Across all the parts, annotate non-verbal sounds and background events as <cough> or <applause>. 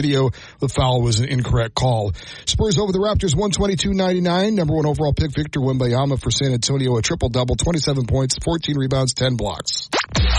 video. The foul was an incorrect call. Spurs over the Raptors 122-99. Number one overall pick Victor Wembanyama for San Antonio. A triple double, 27 points, 14 rebounds, 10 blocks.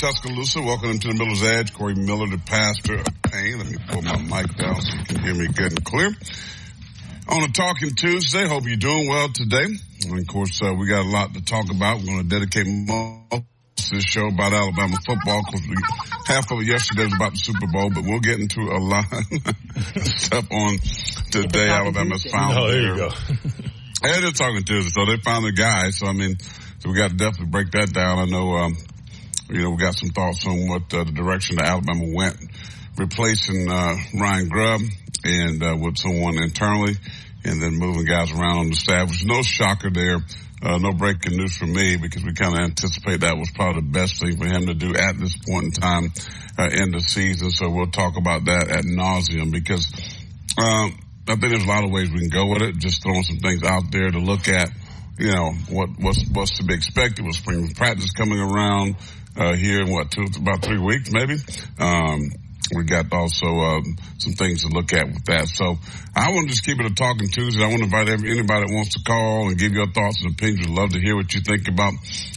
Tuscaloosa. Welcome to the Miller's Edge. Corey Miller, the pastor of pain. Let me pull my mic down so you can hear me good and clear. On a Talking Tuesday, hope you're doing well today. And of course, uh, we got a lot to talk about. We're going to dedicate most of this show about Alabama football because half of it yesterday was about the Super Bowl, but we'll get into a lot <laughs> of stuff on today. Alabama's found oh, there you go. <laughs> and they're Talking Tuesday, so they found the guy. So I mean, so we got to definitely break that down. I know, um, you know, we got some thoughts on what uh, the direction that Alabama went, replacing uh, Ryan Grubb and uh, with someone internally, and then moving guys around on the staff. Which no shocker there. Uh, no breaking news for me because we kind of anticipate that was probably the best thing for him to do at this point in time uh, in the season. So we'll talk about that at nauseum because um, I think there's a lot of ways we can go with it. Just throwing some things out there to look at. You know what what's what's to be expected with spring practice coming around uh, here in what two about three weeks maybe. Um, we got also uh, some things to look at with that. So I want to just keep it a talking Tuesday. I want to invite anybody that wants to call and give your thoughts and opinions. I'd love to hear what you think about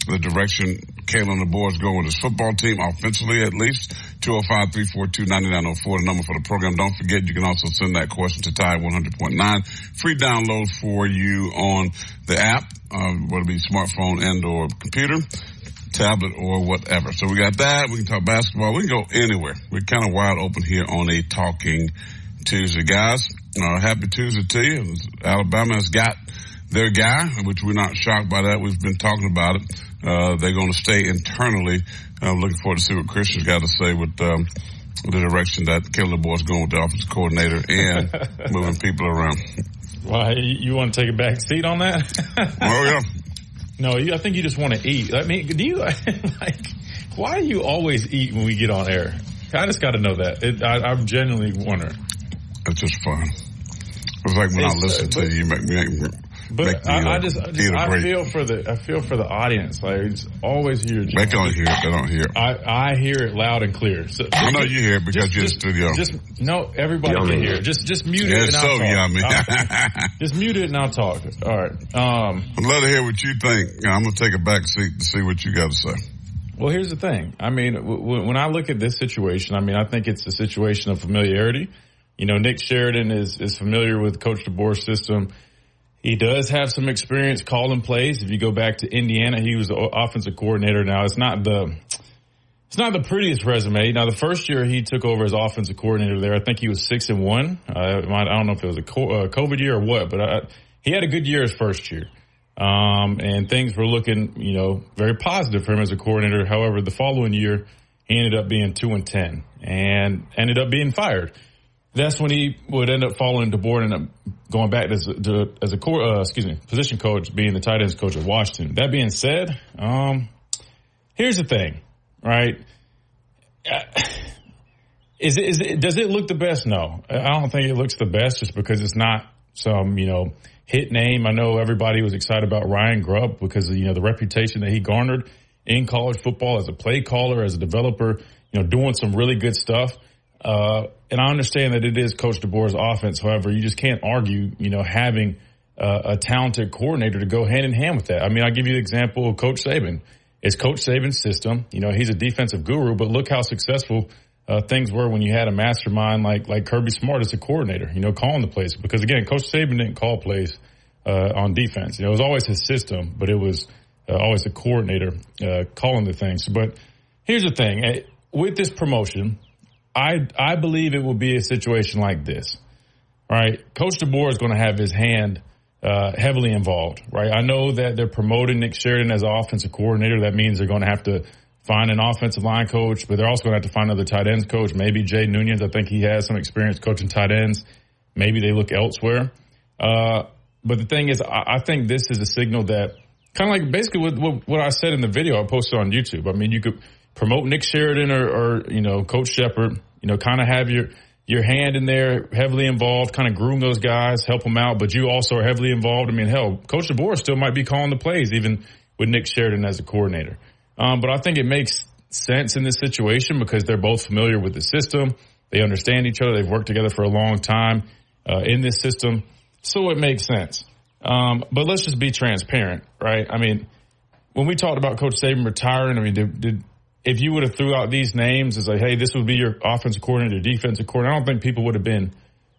the direction Kalen and the boys go with his football team, offensively at least. 205-342-9904, the number for the program. Don't forget, you can also send that question to Tide 100.9. Free download for you on the app, uh, whether it be smartphone and or computer tablet or whatever. So we got that. We can talk basketball. We can go anywhere. We're kind of wide open here on a talking Tuesday, guys. Uh, happy Tuesday to you. Alabama has got their guy, which we're not shocked by that. We've been talking about it. Uh, they're going to stay internally. I'm looking forward to see what Christian's got to say with um, the direction that Kalen DeBoer's going with the offensive coordinator and <laughs> moving people around. Why you want to take a back seat on that? oh yeah. <laughs> No, you, I think you just want to eat. I mean, do you <laughs> like? Why do you always eat when we get on air? I just got to know that. It, I, am genuinely wondering. It's just fun. It's like when it's, I listen uh, to you, make me. But I, I, just, I, just, I feel for the I feel for the audience. Like it's always hear. They don't hear it. They don't hear. It. I I hear it loud and clear. So I know you hear it because just, you're just, in the studio. Just no, everybody yummy. can hear it. Just just mute it. It's and so I'll yummy. I'll, <laughs> just mute it and I'll talk. All right. Um, I'd love to hear what you think. I'm gonna take a back seat to see what you got to say. Well, here's the thing. I mean, w- when I look at this situation, I mean, I think it's a situation of familiarity. You know, Nick Sheridan is is familiar with Coach DeBoer's system he does have some experience calling plays. If you go back to Indiana, he was the offensive coordinator. Now it's not the it's not the prettiest resume. Now the first year he took over as offensive coordinator there, I think he was six and one. Uh, I don't know if it was a uh, COVID year or what, but I, he had a good year his first year. Um, and things were looking, you know, very positive for him as a coordinator. However, the following year, he ended up being two and ten and ended up being fired that's when he would end up following DeBoer and going back as to, as a core, uh, excuse me, position coach, being the tight ends coach at Washington. That being said, um, here's the thing, right? Is it, is it, does it look the best? No, I don't think it looks the best just because it's not some, you know, hit name. I know everybody was excited about Ryan Grubb because of, you know, the reputation that he garnered in college football as a play caller, as a developer, you know, doing some really good stuff. Uh, and I understand that it is Coach DeBoer's offense. However, you just can't argue, you know, having uh, a talented coordinator to go hand in hand with that. I mean, I'll give you the example of Coach Saban. It's Coach Saban's system. You know, he's a defensive guru, but look how successful uh, things were when you had a mastermind like like Kirby Smart as a coordinator. You know, calling the plays because again, Coach Saban didn't call plays uh, on defense. You know, it was always his system, but it was uh, always the coordinator uh, calling the things. But here's the thing: with this promotion, I I believe it will be a situation like this. Right, Coach DeBoer is going to have his hand. Uh, heavily involved, right? I know that they're promoting Nick Sheridan as offensive coordinator. That means they're going to have to find an offensive line coach, but they're also going to have to find another tight ends coach. Maybe Jay Nunez. I think he has some experience coaching tight ends. Maybe they look elsewhere. Uh, but the thing is, I, I, think this is a signal that kind of like basically what, what, what, I said in the video I posted on YouTube. I mean, you could promote Nick Sheridan or, or you know, Coach Shepard, you know, kind of have your, your hand in there, heavily involved, kind of groom those guys, help them out, but you also are heavily involved. I mean, hell, Coach DeBoer still might be calling the plays, even with Nick Sheridan as a coordinator. Um, but I think it makes sense in this situation because they're both familiar with the system. They understand each other. They've worked together for a long time uh, in this system. So it makes sense. Um, but let's just be transparent, right? I mean, when we talked about Coach Saban retiring, I mean, did, did if you would have threw out these names as like, hey, this would be your offensive coordinator, defensive coordinator, I don't think people would have been,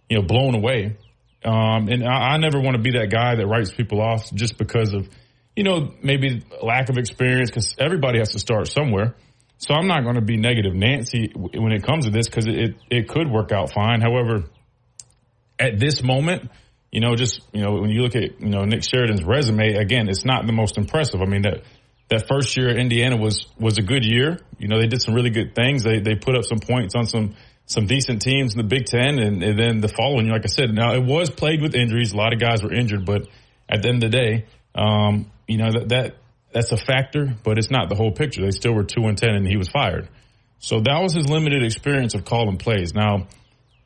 you know, blown away. Um, and I, I never want to be that guy that writes people off just because of, you know, maybe lack of experience because everybody has to start somewhere. So I'm not going to be negative Nancy when it comes to this because it, it could work out fine. However, at this moment, you know, just, you know, when you look at, you know, Nick Sheridan's resume, again, it's not the most impressive. I mean, that, that first year at Indiana was was a good year. You know, they did some really good things. They they put up some points on some some decent teams in the Big Ten, and, and then the following year, like I said, now it was played with injuries. A lot of guys were injured, but at the end of the day, um, you know that that that's a factor, but it's not the whole picture. They still were two and ten, and he was fired. So that was his limited experience of calling plays. Now,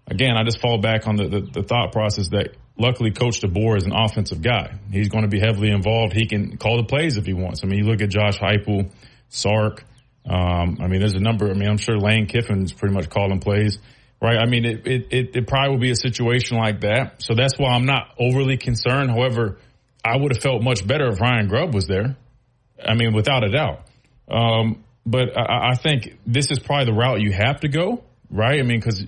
again, I just fall back on the, the, the thought process that luckily Coach DeBoer is an offensive guy. He's going to be heavily involved. He can call the plays if he wants. I mean, you look at Josh Heupel, Sark. Um, I mean, there's a number. I mean, I'm sure Lane Kiffin's pretty much calling plays, right? I mean, it, it, it, probably will be a situation like that. So that's why I'm not overly concerned. However, I would have felt much better if Ryan Grubb was there. I mean, without a doubt. Um, but I, I think this is probably the route you have to go, right? I mean, because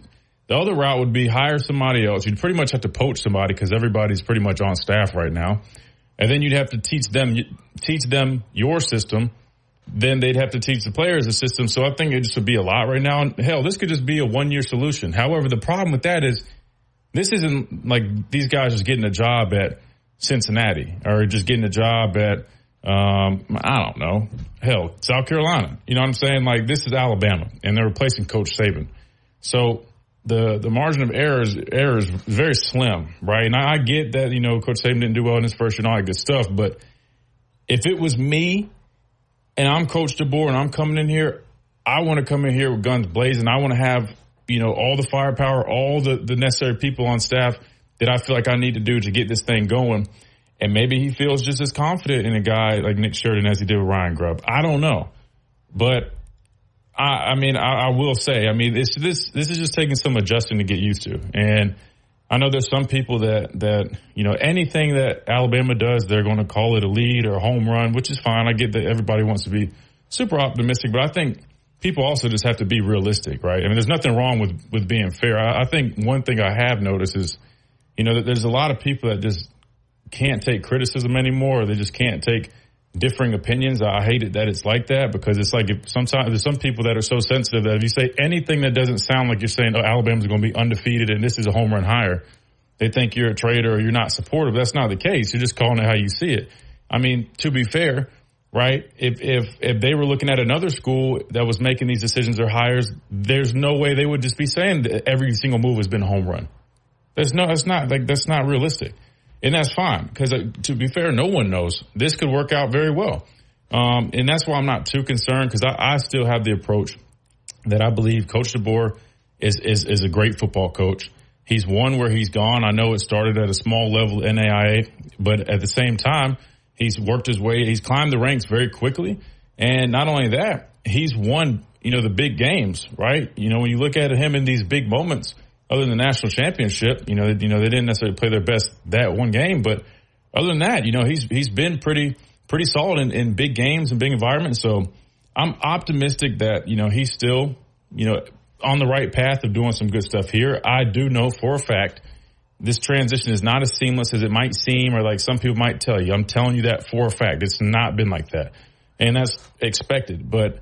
the other route would be hire somebody else. You'd pretty much have to poach somebody because everybody's pretty much on staff right now. And then you'd have to teach them, teach them your system. Then they'd have to teach the players the system. So I think it just would be a lot right now. And hell, this could just be a one year solution. However, the problem with that is this isn't like these guys just getting a job at Cincinnati or just getting a job at, um, I don't know, hell, South Carolina. You know what I'm saying? Like this is Alabama and they're replacing Coach Saban. So the the margin of error is, error is very slim, right? And I, I get that you know Coach Saban didn't do well in his first year and all that good stuff, but if it was me and I'm Coach DeBoer and I'm coming in here, I want to come in here with guns blazing. I want to have you know all the firepower, all the the necessary people on staff that I feel like I need to do to get this thing going. And maybe he feels just as confident in a guy like Nick Sheridan as he did with Ryan Grubb. I don't know, but I, I mean, I, I, will say, I mean, this this this is just taking some adjusting to get used to, and I know there's some people that that you know anything that Alabama does, they're going to call it a lead or a home run, which is fine. I get that everybody wants to be super optimistic, but I think people also just have to be realistic, right? I mean, there's nothing wrong with with being fair. I, I think one thing I have noticed is, you know, that there's a lot of people that just can't take criticism anymore. Or they just can't take differing opinions. I hate it that it's like that because it's like if sometimes there's some people that are so sensitive that if you say anything that doesn't sound like you're saying, oh, Alabama's going to be undefeated and this is a home run higher, they think you're a traitor or you're not supportive. That's not the case. You're just calling it how you see it. I mean, to be fair, right? If if if they were looking at another school that was making these decisions or hires, there's no way they would just be saying that every single move has been a home run. There's no, that's not like that's not realistic and that's fine because uh, to be fair, no one knows. This could work out very well, um, and that's why I'm not too concerned because I, I, still have the approach that I believe Coach DeBoer is, is, is a great football coach. He's won where he's gone. I know it started at a small level NAIA, but at the same time, he's worked his way. He's climbed the ranks very quickly. And not only that, he's won, you know, the big games, right? You know, when you look at him in these big moments, other than the national championship, you know, you know, they didn't necessarily play their best that one game, but other than that, you know, he's, he's been pretty, pretty solid in, in big games and big environments. So I'm optimistic that, you know, he's still, you know, on the right path of doing some good stuff here. I do know for a fact this transition is not as seamless as it might seem or like some people might tell you. I'm telling you that for a fact. It's not been like that. And that's expected, but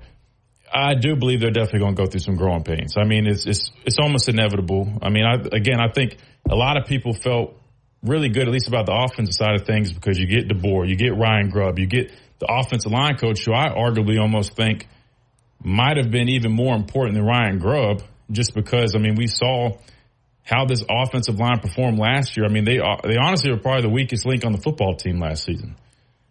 I do believe they're definitely going to go through some growing pains. I mean, it's, it's, it's almost inevitable. I mean, I, again, I think a lot of people felt really good, at least about the offensive side of things, because you get DeBoer, you get Ryan Grubb, you get the offensive line coach, who I arguably almost think might have been even more important than Ryan Grubb, just because, I mean, we saw how this offensive line performed last year. I mean, they, they honestly were probably the weakest link on the football team last season.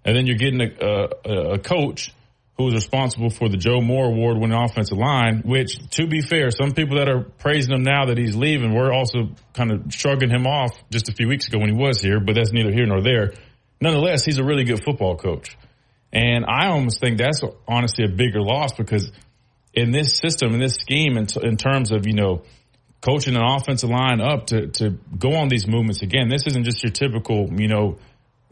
And then you're getting a, a, a coach who was responsible for the Joe Moore Award winning offensive line, which, to be fair, some people that are praising him now that he's leaving were also kind of shrugging him off just a few weeks ago when he was here, but that's neither here nor there. Nonetheless, he's a really good football coach. And I almost think that's honestly a bigger loss because in this system, in this scheme, in, t- in terms of, you know, coaching an offensive line up to, to go on these movements again, this isn't just your typical, you know,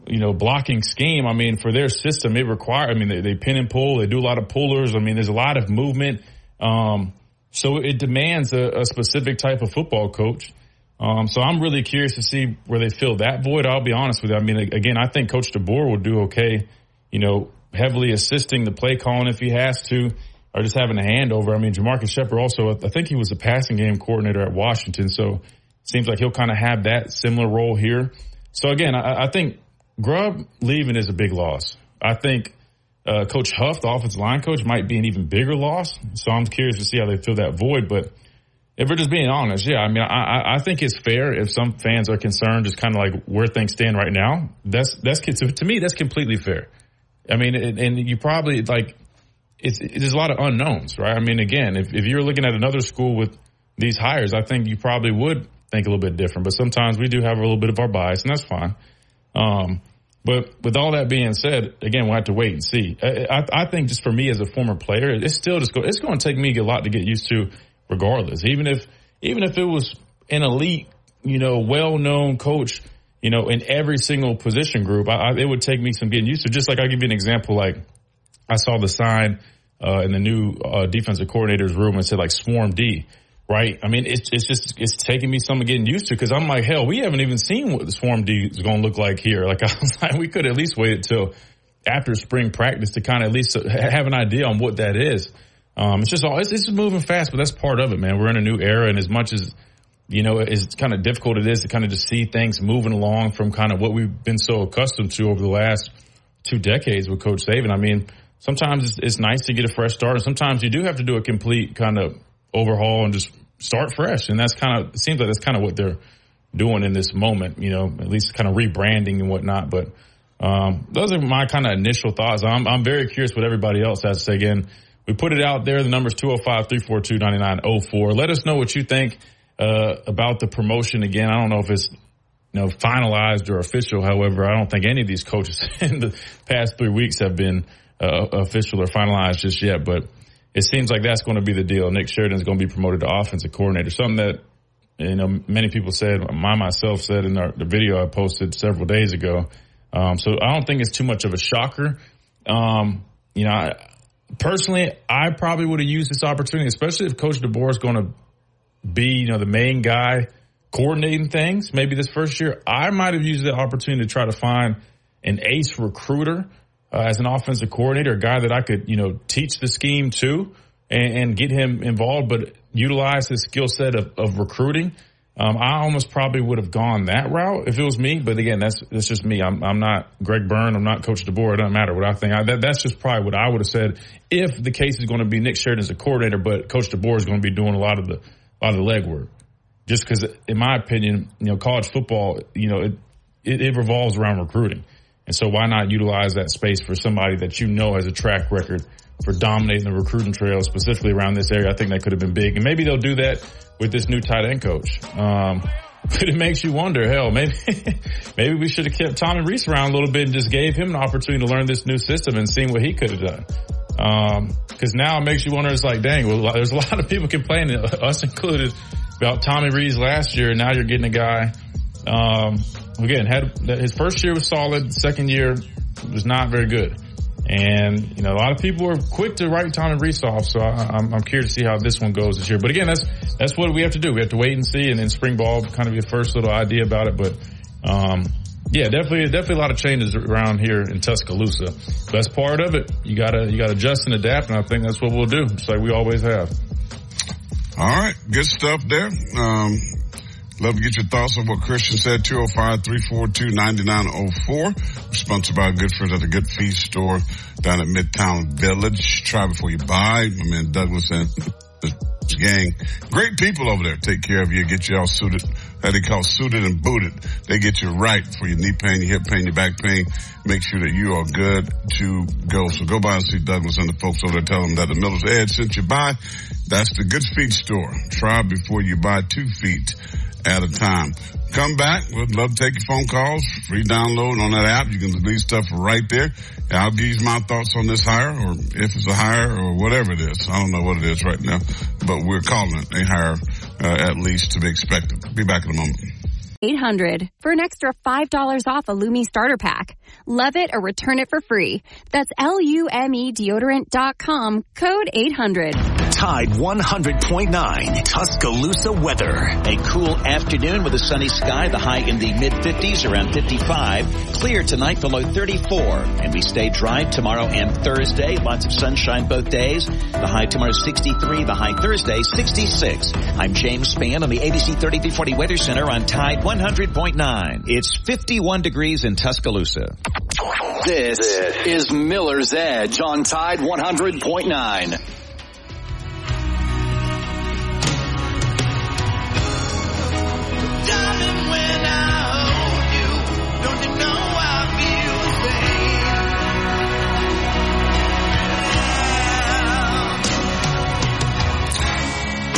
you know, blocking scheme. I mean, for their system, it requires, I mean, they, they pin and pull, they do a lot of pullers. I mean, there's a lot of movement. Um, so it demands a, a, specific type of football coach. Um, so I'm really curious to see where they fill that void. I'll be honest with you. I mean, again, I think Coach DeBoer will do okay, you know, heavily assisting the play calling if he has to, or just having a handover. I mean, Jamarcus Shepard also, I think he was a passing game coordinator at Washington. So it seems like he'll kind of have that similar role here. So again, I, I think Grubb leaving is a big loss. I think uh, Coach Huff, the offensive line coach, might be an even bigger loss. So I'm curious to see how they fill that void. But if we're just being honest, yeah, I mean, I, I think it's fair if some fans are concerned, just kind of like where things stand right now. That's that's to me that's completely fair. I mean, and you probably like it's there's a lot of unknowns, right? I mean, again, if if you're looking at another school with these hires, I think you probably would think a little bit different. But sometimes we do have a little bit of our bias, and that's fine. Um, but with all that being said, again, we'll have to wait and see. I, I, I think just for me as a former player, it's still just go, it's going to take me a lot to get used to, regardless. Even if even if it was an elite, you know, well known coach, you know, in every single position group, I, it would take me some getting used to. Just like I'll give you an example, like I saw the sign uh, in the new uh, defensive coordinator's room and said like Swarm D right? I mean, it's, it's just, it's taking me some getting used to because I'm like, hell, we haven't even seen what the Swarm D is going to look like here. Like, <laughs> I was like, we could at least wait until after spring practice to kind of at least have an idea on what that is. Um, it's just all, it's, it's moving fast, but that's part of it, man. We're in a new era and as much as, you know, as kind of difficult it is to kind of just see things moving along from kind of what we've been so accustomed to over the last two decades with Coach Saban. I mean, sometimes it's, it's nice to get a fresh start and sometimes you do have to do a complete kind of overhaul and just start fresh. And that's kind of, seems like that's kind of what they're doing in this moment, you know, at least kind of rebranding and whatnot. But, um, those are my kind of initial thoughts. I'm, I'm very curious what everybody else has to say. Again, we put it out there. The number's 205-342-9904. Let us know what you think, uh, about the promotion. Again, I don't know if it's, you know, finalized or official. However, I don't think any of these coaches <laughs> in the past three weeks have been, uh, official or finalized just yet, but, it seems like that's going to be the deal. Nick Sheridan is going to be promoted to offensive coordinator. Something that you know many people said. I myself said in our, the video I posted several days ago. Um, so I don't think it's too much of a shocker. Um, you know, I, personally, I probably would have used this opportunity, especially if Coach DeBoer is going to be you know the main guy coordinating things. Maybe this first year, I might have used the opportunity to try to find an ace recruiter uh, as an offensive coordinator, a guy that I could, you know, teach the scheme to and, and get him involved, but utilize his skill set of, of recruiting. Um, I almost probably would have gone that route if it was me. But again, that's that's just me. I'm, I'm not Greg Byrne. I'm not Coach DeBoer. It doesn't matter what I think. I, that, that's just probably what I would have said if the case is going to be Nick Sheridan as a coordinator, but Coach DeBoer is going to be doing a lot of the a lot of the legwork. Just because, in my opinion, you know, college football, you know, it, it, it revolves around recruiting. And so why not utilize that space for somebody that you know has a track record for dominating the recruiting trail, specifically around this area. I think that could have been big. And maybe they'll do that with this new tight end coach. Um, <laughs> but it makes you wonder, hell, maybe, <laughs> maybe we should have kept Tommy Rees around a little bit and just gave him an opportunity to learn this new system and seeing what he could have done. Um, cause now it makes you wonder, it's like, dang, well, there's a lot of people complaining, <laughs> us included, about Tommy Rees last year. And now you're getting a guy, um, again, had his first year was solid. Second year was not very good. And, you know, a lot of people are quick to write Tommy Rees off. So I, am I'm curious to see how this one goes this year. But again, that's, that's what we have to do. We have to wait and see and then spring ball kind of be your first little idea about it. But, um, yeah, definitely, definitely a lot of changes around here in Tuscaloosa. That's part of it. You gotta, you gotta adjust and adapt. And I think that's what we'll do. Just like we always have. All right. Good stuff there. Um, Love to get your thoughts on what Christian said. 205-342-9904. Sponsored by good friends at the Good Feet store down at Midtown Village. Try before you buy. My man Douglas and the gang. Great people over there. Take care of you. Get you all suited. How they call suited and booted. They get you right for your knee pain, your hip pain, your back pain. Make sure that you are good to go. So go by and see Douglas and the folks over there. Tell them that the Miller's Edge sent you by. That's the Good Feet store. Try before you buy two feet at a time. Come back. We'd love to take your phone calls. Free download on that app. You can leave stuff right there. I'll give you my thoughts on this hire or if it's a hire or whatever it is. I don't know what it is right now, but we're calling it a hire uh, at least to be expected. Be back in a moment. 800 for an extra $5 off a Lume starter pack. Love it or return it for free. That's L-U-M-E deodorant.com, code 800. Tide 100.9 Tuscaloosa weather. A cool afternoon with a sunny sky, the high in the mid 50s, around 55. Clear tonight below 34. And we stay dry tomorrow and Thursday. Lots of sunshine both days. The high tomorrow 63, the high Thursday 66. I'm James Spann on the ABC 3340 Weather Center on Tide 100.9. It's 51 degrees in Tuscaloosa. This, this is Miller's Edge on Tide 100.9.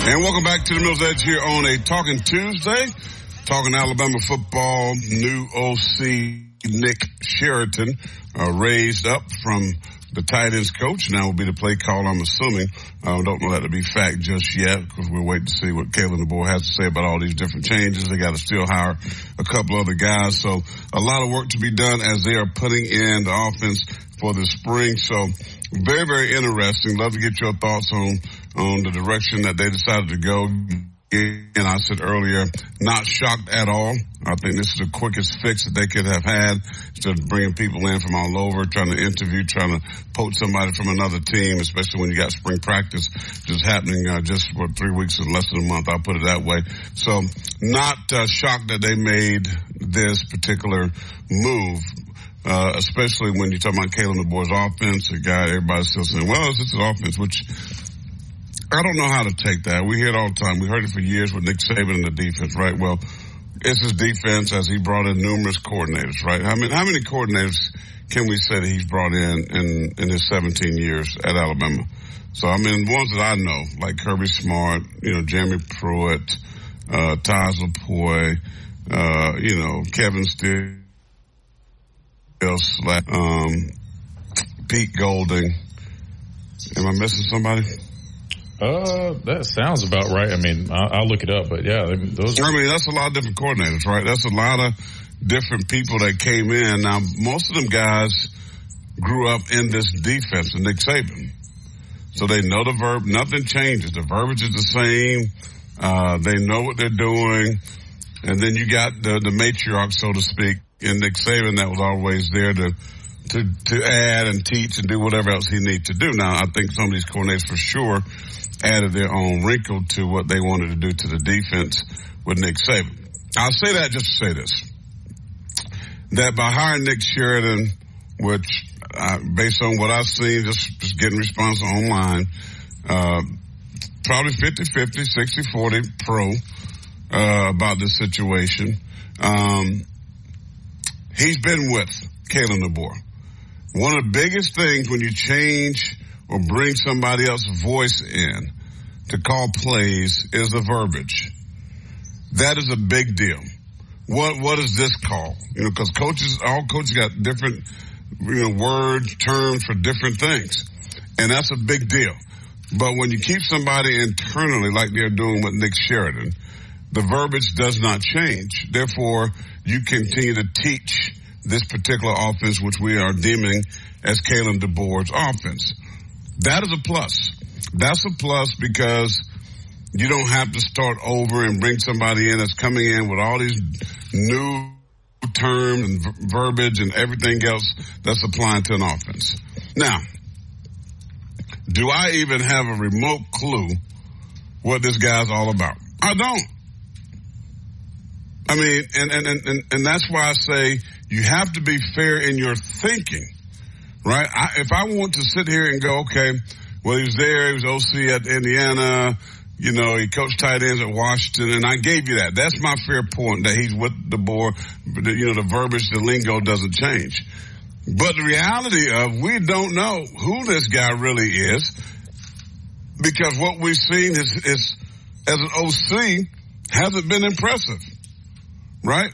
And welcome back to the Mills Edge here on a Talking Tuesday. Talking Alabama football, new OC Nick Sheridan, uh, raised up from the tight ends coach. Now will be the play call, I'm assuming. I uh, don't know that to be fact just yet because we're waiting to see what Kalen DeBoer has to say about all these different changes. They got to still hire a couple other guys. So a lot of work to be done as they are putting in the offense for the spring. So very, very interesting. Love to get your thoughts on, on the direction that they decided to go. And I said earlier, not shocked at all. I think this is the quickest fix that they could have had instead of bringing people in from all over, trying to interview, trying to poach somebody from another team, especially when you got spring practice just happening uh, just for three weeks or less than a month. I'll put it that way. So not uh, shocked that they made this particular move. Uh, especially when you talk about Kalen DeBoer's offense, a guy everybody's still saying, well, it's an offense, which I don't know how to take that. We hear it all the time. We heard it for years with Nick Saban and the defense, right? Well, it's his defense as he brought in numerous coordinators, right? How many, how many coordinators can we say that he's brought in in, in his 17 years at Alabama? So, I mean, ones that I know, like Kirby Smart, you know, Jeremy Pruitt, uh, Tosh Lupoi, uh, you know, Kevin Steele, um, Pete Golding. Am I missing somebody? Uh, that sounds about right. I mean, I'll, I'll look it up, but yeah, those. I mean, that's a lot of different coordinators, right? That's a lot of different people that came in. Now, most of them guys grew up in this defense of Nick Saban, so they know the verb. Nothing changes. The verbiage is the same. Uh, they know what they're doing, and then you got the the matriarch, so to speak, in Nick Saban that was always there to to to add and teach and do whatever else he needed to do. Now, I think some of these coordinators for sure added their own wrinkle to what they wanted to do to the defense with Nick Saban. I'll say that just to say this. That by hiring Nick Sheridan, which uh, based on what I've seen, just, just getting response online, uh, probably 50-50, 60-40 pro, uh, about this situation. Um, he's been with Kalen DeBoer. One of the biggest things when you change or bring somebody else's voice in to call plays is the verbiage. That is a big deal. What what is this call? You know, because coaches, all coaches got different, you know, words, terms for different things, and that's a big deal. But when you keep somebody internally, like they're doing with Nick Sheridan, the verbiage does not change. Therefore, you continue to teach this particular offense, which we are deeming as Kalen DeBoer's offense. That is a plus. That's a plus because you don't have to start over and bring somebody in that's coming in with all these new terms and verbiage and everything else that's applying to an offense. Now, do I even have a remote clue what this guy's all about? I don't. I mean, and, and, and, and that's why I say you have to be fair in your thinking, right? I, if I want to sit here and go, okay, well, he was there, he was OC at Indiana, you know, he coached tight ends at Washington, and I gave you that. That's my fair point that he's with DeBoer. You know, the verbiage, the lingo doesn't change. But the reality of we don't know who this guy really is because what we've seen is, is as an OC hasn't been impressive, right?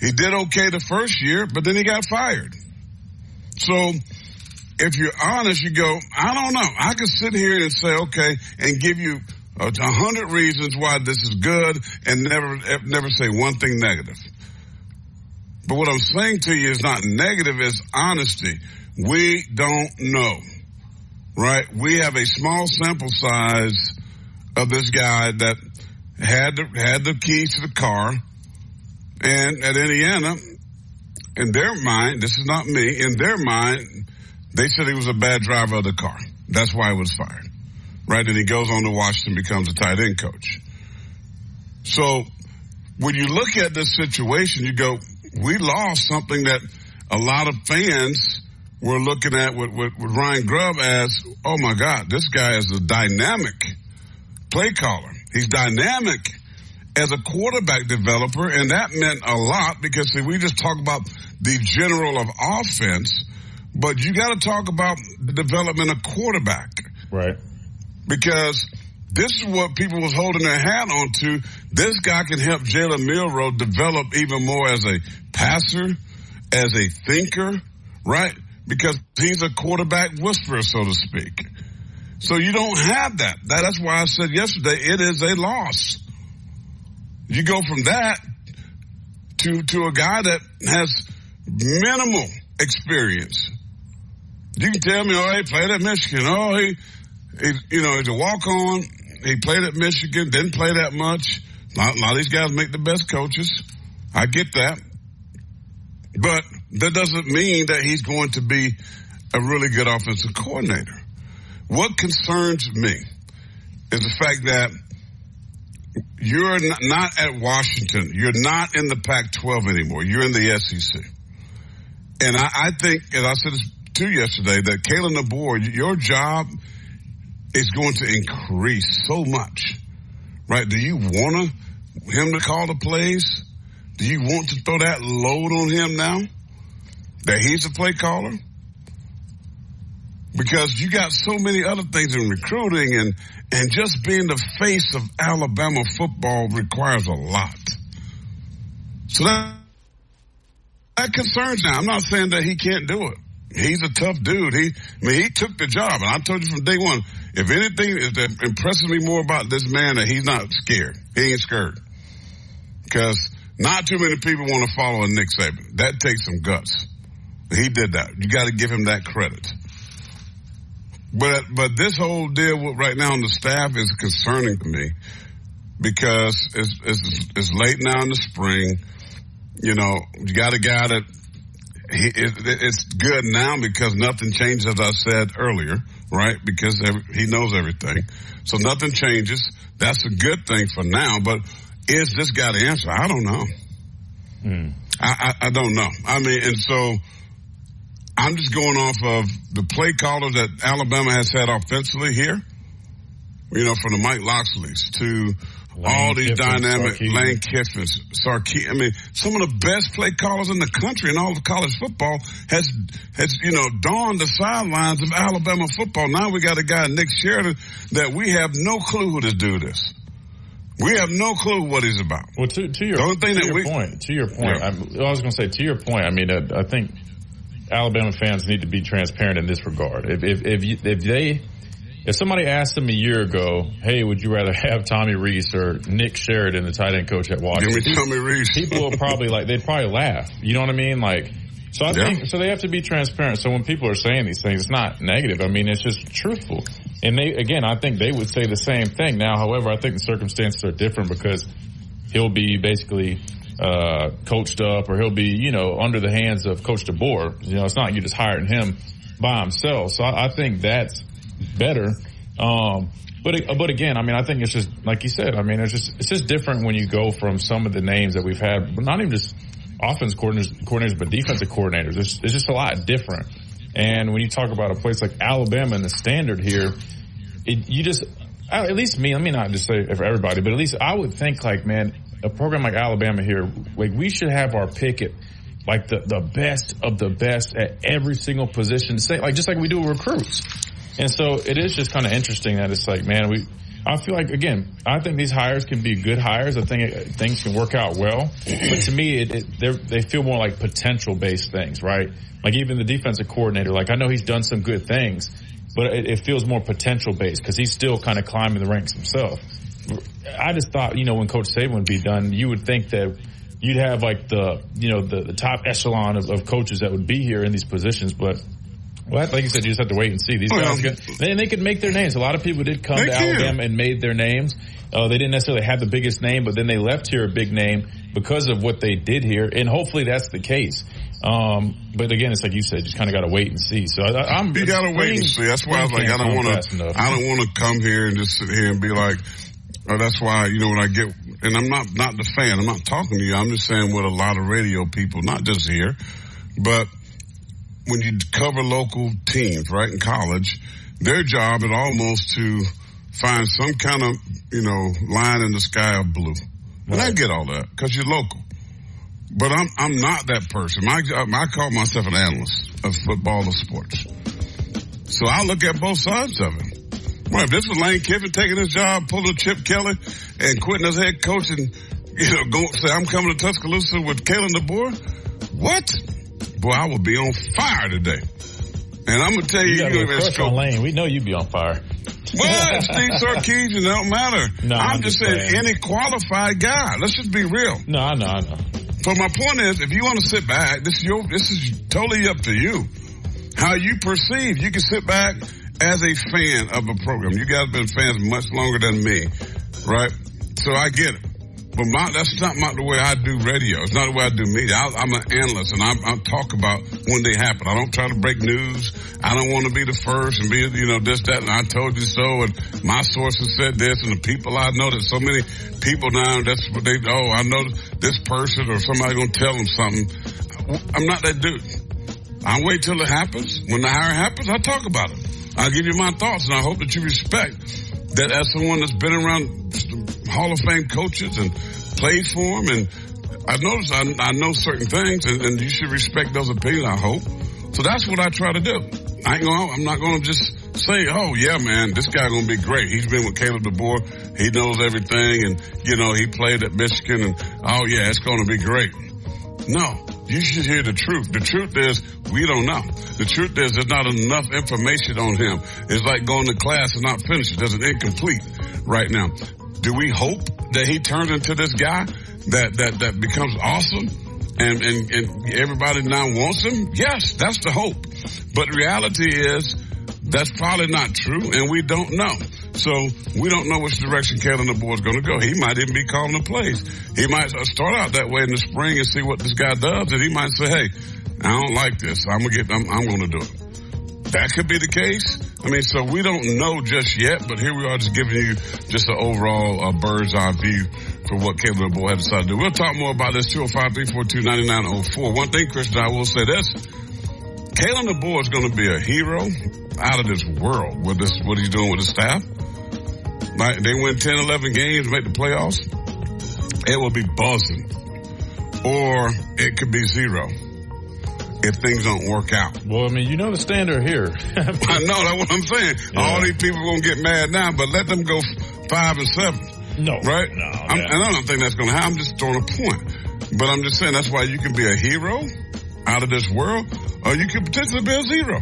He did okay the first year, but then he got fired. So if you're honest, you go, I don't know. I could sit here and say, okay, and give you a hundred reasons why this is good and never, eh, never say one thing negative. But what I'm saying to you is not negative, it's honesty. We don't know, right? We have a small sample size of this guy that had the, had the keys to the car and at Indiana, in their mind, this is not me, in their mind, they said he was a bad driver of the car. That's why he was fired. Right? And he goes on to Washington, becomes a tight end coach. So when you look at this situation, you go, we lost something that a lot of fans were looking at with, with, with Ryan Grubb as, oh my God, this guy is a dynamic play caller. He's dynamic as a quarterback developer, and that meant a lot because see, we just talk about the general of offense, but you got to talk about the development of quarterback. Right. Because this is what people was holding their hat on to. This guy can help Jalen Milroe develop even more as a passer, as a thinker, right? Because he's a quarterback whisperer, so to speak. So you don't have that. That's why I said yesterday it is a loss. You go from that to to a guy that has minimal experience. You can tell me, oh, he played at Michigan. Oh, he, he you know, he's a walk on. He played at Michigan, didn't play that much. A lot, a lot of these guys make the best coaches. I get that. But that doesn't mean that he's going to be a really good offensive coordinator. What concerns me is the fact that you're not at Washington. You're not in the Pac-12 anymore. You're in the SEC. And I, I think, and I said this to you yesterday, that Kalen DeBoer, your job is going to increase so much, right? Do you want to, him to call the plays? Do you want to throw that load on him now that he's a play caller? Because you got so many other things in recruiting and, and just being the face of Alabama football requires a lot. So that, that concerns me. I'm not saying that he can't do it. He's a tough dude. He, I mean, he took the job. And I told you from day one, if anything that impresses me more about this man that he's not scared. He ain't scared. Because not too many people want to follow a Nick Saban. That takes some guts. He did that. You got to give him that credit. But but this whole deal with right now on the staff is concerning to me because it's, it's it's late now in the spring. You know, you got a guy that he, it, it's good now because nothing changes, as I said earlier, right? Because every, he knows everything, so nothing changes. That's a good thing for now. But is this guy the answer? I don't know. Hmm. I, I I don't know. I mean, and so. I'm just going off of the play caller that Alabama has had offensively here. You know, from the Mike Locksleys to Lane all these Kiffin, dynamic Sarkisian. Lane Kiffins, Sarkisian. I mean, some of the best play callers in the country and all of college football has has you know donned the sidelines of Alabama football. Now we got a guy Nick Sheridan that we have no clue who to do this. We have no clue what he's about. Well, to, to your, to your we, point, to your point, yeah. I, I was going to say, to your point, I mean, I, I, think Alabama fans need to be transparent in this regard. If if if, you, if they if somebody asked them a year ago, "Hey, would you rather have Tommy Rees or Nick Sheridan, the tight end coach at Washington?" Give me Tommy Rees. <laughs> people will probably like they'd probably laugh. You know what I mean? Like, so I yeah. think so they have to be transparent. So when people are saying these things, it's not negative. I mean, it's just truthful. And they again, I think they would say the same thing. Now, however, I think the circumstances are different because he'll be basically uh, coached up, or he'll be you know under the hands of Coach DeBoer. You know, it's not you just hiring him by himself. So I, I think that's better. Um, but but again, I mean, I think it's just like you said. I mean, it's just it's just different when you go from some of the names that we've had, but not even just offense coordinators, coordinators but defensive coordinators. It's, it's just a lot different. And when you talk about a place like Alabama and the standard here, it, you just at least me. Let me not just say for everybody, but at least I would think like, man, a program like Alabama here, like we should have our pick at like the, the best of the best at every single position. Say like just like we do with recruits. And so it is just kind of interesting that it's like, man, we, I feel like again, I think these hires can be good hires. I think it, things can work out well, but to me, it, it they feel more like potential based things, right? Like even the defensive coordinator, like I know he's done some good things, but it, it feels more potential based because he's still kind of climbing the ranks himself. I just thought, you know, when Coach Saban would be done, you would think that you'd have like the, you know, the, the top echelon of, of coaches that would be here in these positions, but well, like you said, you just have to wait and see. These oh, guys, could, they, they could make their names. A lot of people did come to Alabama and made their names. Uh, they didn't necessarily have the biggest name, but then they left here a big name because of what they did here, and hopefully that's the case. Um, but again, it's like you said, you just kind of got to wait and see. So I, am you got to wait and see. That's why I was like, I don't want to, I don't want to come here and just sit here and be like, oh, that's why you know when I get, and I'm not not the fan. I'm not talking to you. I'm just saying what a lot of radio people, not just here, but when you cover local teams, right, in college, their job is almost to find some kind of, you know, line in the sky of blue. And I get all that because you're local. But I'm, I'm not that person. My, I call myself an analyst of football or sports. So I look at both sides of it. Well, if this was Lane Kiffin taking his job, pulling Chip Kelly and quitting as head coach and, you know, go say, I'm coming to Tuscaloosa with Kalen DeBoer, what? Boy, I will be on fire today. And I'm gonna tell you, you, you crush on Lane. We know you'd be on fire. Well, it's <laughs> Steve Sarkisian, it don't matter. No, I'm, I'm just, just saying, any qualified guy. Let's just be real. No, I know, I know. So my point is, if you want to sit back, this is your, this is totally up to you. How you perceive. You can sit back as a fan of a program. You guys have been fans much longer than me, right? So I get it. But my, that's not my, the way I do radio. It's not the way I do media. I, am an analyst and I, I talk about when they happen. I don't try to break news. I don't want to be the first and be, you know, this, that, and I told you so. And my sources said this and the people I know, there's so many people now. That's what they, oh, I know this person or somebody going to tell them something. I'm not that dude. I wait till it happens. When the hire happens, I talk about it. I'll give you my thoughts and I hope that you respect that as someone that's been around Hall of Fame coaches and played for them, and I've noticed I, I know certain things, and, and, you should respect those opinions. I hope. So that's what I try to do. I ain't going. I'm not going to just say, "Oh yeah, man, this guy gonna be great." He's been with Caleb DeBoer. He knows everything, and you know he played at Michigan, and oh yeah, it's going to be great. No, you should hear the truth. The truth is, we don't know. The truth is, there's not enough information on him. It's like going to class and not finishing. There's an incomplete right now. Do we hope that he turns into this guy that, that, that becomes awesome and, and, and everybody now wants him? Yes, that's the hope. But reality is that's probably not true and we don't know. So we don't know which direction Kalen DeBoer is going to go. He might even be calling the plays. He might start out that way in the spring and see what this guy does, and he might say, "Hey, I don't like this. I'm gonna get. I'm, I'm going to do it." That could be the case. I mean, so we don't know just yet, but here we are just giving you just an overall uh, bird's eye view for what Kalen DeBoer had decided to do. We'll talk more about this 205-342-9904. One thing, Christian, I will say this. Kalen DeBoer is going to be a hero out of this world with this, what he's doing with his staff. like they win 10, 11 games, make the playoffs, it will be buzzing. Or it could be zero if things don't work out. Well, I mean, you know the standard here. <laughs> I know that's what I'm saying. Yeah. All these people are gonna get mad now, but let them go five and seven. No, right? No, I'm, and I don't think that's gonna happen. I'm just throwing a point. But I'm just saying that's why you can be a hero out of this world, or you could potentially be a zero.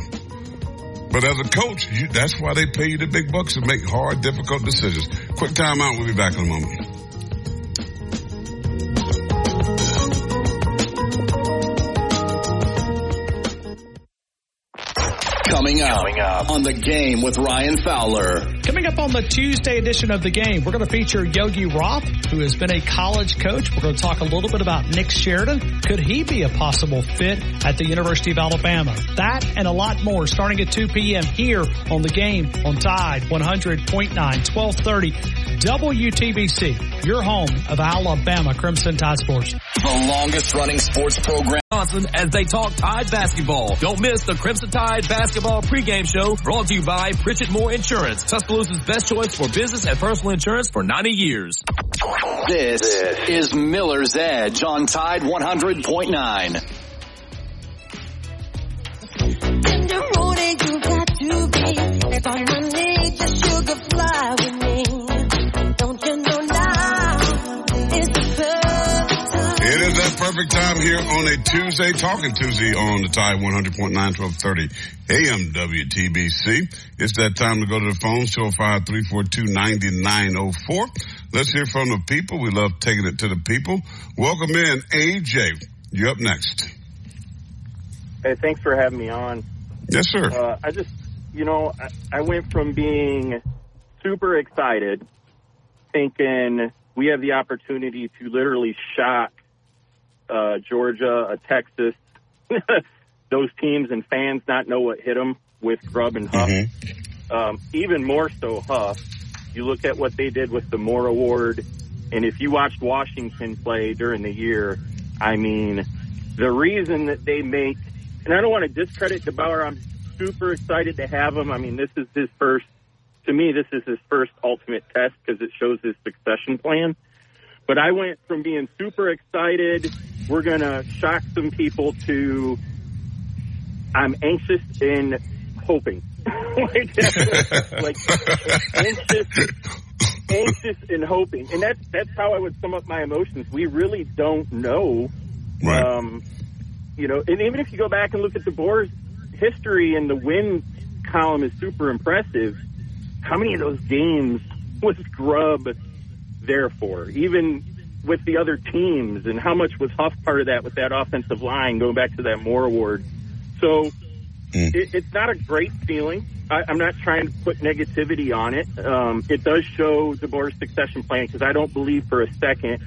But as a coach, you, that's why they pay you the big bucks to make hard, difficult decisions. Quick time out. We'll be back in a moment. Coming up, Coming up on the game with Ryan Fowler. Coming up on the Tuesday edition of the game, we're going to feature Yogi Roth, who has been a college coach. We're going to talk a little bit about Nick Sheridan. Could he be a possible fit at the University of Alabama? That and a lot more starting at 2 p.m. here on the game on Tide 100.9, 1230 WTBC, your home of Alabama Crimson Tide Sports. The longest running sports program as they talk Tide basketball. Don't miss the Crimson Tide basketball pregame show brought to you by Pritchett Moore Insurance, Tuscaloosa's best choice for business and personal insurance for 90 years. This is Miller's Edge on Tide 100.9. perfect time here on a Tuesday, talking Tuesday on the Tide 100.9, 1230 AM WTBC. It's that time to go to the phone, 205-342-9904. Let's hear from the people. We love taking it to the people. Welcome in, AJ. You're up next. Hey, thanks for having me on. Yes, sir. Uh, I just, you know, I, I went from being super excited, thinking we have the opportunity to literally shock uh, Georgia, uh, Texas, <laughs> those teams and fans not know what hit them with Grubb and Huff. Mm-hmm. Um, even more so, Huff. You look at what they did with the Moore Award, and if you watched Washington play during the year, I mean, the reason that they make, and I don't want to discredit DeBoer. I'm super excited to have him. I mean, this is his first. To me, this is his first ultimate test because it shows his succession plan. But I went from being super excited, we're going to shock some people, to I'm anxious and hoping. <laughs> like, like anxious, anxious and hoping. And that's, that's how I would sum up my emotions. We really don't know. Right. Um, you know, and even if you go back and look at DeBoer's history and the win column is super impressive, how many of those games was Grubb there for, even with the other teams, and how much was Huff part of that with that offensive line, going back to that Moore Award. So mm. it, it's not a great feeling. I, I'm not trying to put negativity on it. Um, it does show DeBoer's succession plan because I don't believe for a second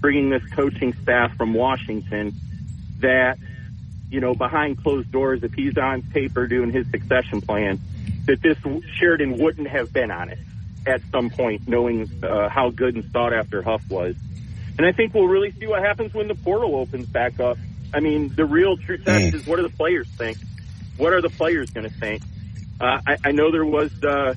bringing this coaching staff from Washington that, you know, behind closed doors, if he's on paper doing his succession plan, that this Sheridan wouldn't have been on it at some point, knowing uh, how good and sought after Huff was. And I think we'll really see what happens when the portal opens back up. I mean, the real true test mm. is what do the players think? What are the players going to think? Uh, I, I know there was, uh,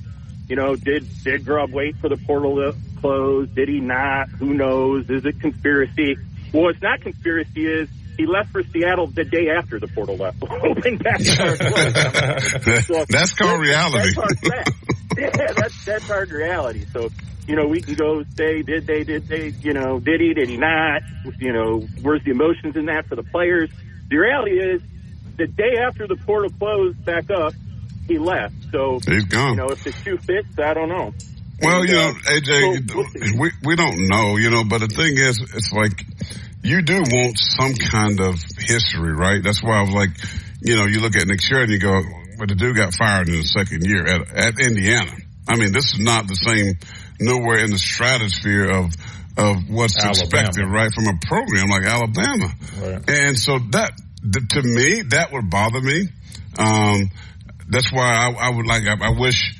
you know, did did Grubb wait for the portal to close? Did he not? Who knows? Is it conspiracy? Well, it's not conspiracy. Is he left for Seattle the day after the portal left <laughs> opened back? <laughs> so, that's called reality. That's <laughs> yeah, that's that's hard reality. So, you know, we can go say, did they, did they, you know, did he, did he not? You know, where's the emotions in that for the players? The reality is, the day after the portal closed back up, he left. So he's gone. You know, if the shoe fits, I don't know. Well, and, you know, uh, AJ, so, we we don't know, you know, but the thing is, it's like you do want some kind of history, right? That's why I was like, you know, you look at Nick Sheridan, you go, but the dude got fired in the second year at, at Indiana. I mean, this is not the same nowhere in the stratosphere of of what's Alabama. expected, right, from a program like Alabama. Right. And so that, to me, that would bother me. Um, that's why I, I would like, I, I, wish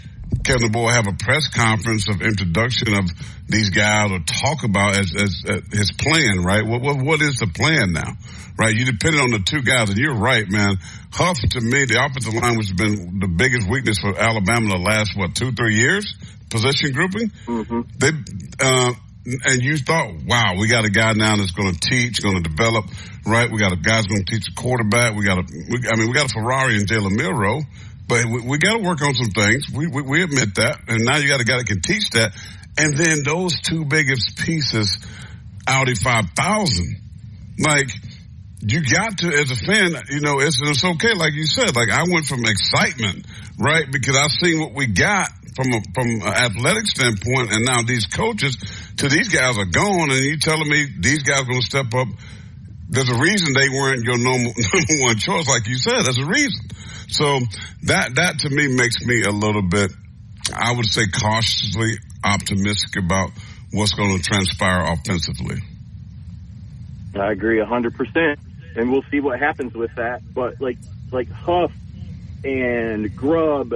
Kalen DeBoer have a press conference of introduction of these guys or talk about as, as, as his plan, right? What, what, what is the plan now? Right? You depended on the two guys and you're right, man. Huff to me, the offensive line, which has been the biggest weakness for Alabama the last, what, two, three years? Position grouping? Mm-hmm. They, uh, and you thought, wow, we got a guy now that's going to teach, going to develop, right? We got a guy's going to teach a quarterback. We got a, we, I mean, we got a Ferrari and Jalen Milroe, but we, we got to work on some things. We, we, we admit that. And now you got a guy that can teach that. And then those two biggest pieces, Audi 5000, like, you got to, as a fan, you know, it's, it's okay. Like you said, like I went from excitement, right? Because I seen what we got from a, from an athletic standpoint, and now these coaches to these guys are gone, and you telling me these guys going to step up. There's a reason they weren't your number, <laughs> number one choice, like you said. There's a reason. So that that to me makes me a little bit, I would say, cautiously optimistic about what's going to transpire offensively. I agree a hundred percent, and we'll see what happens with that. But like like Huff and Grubb,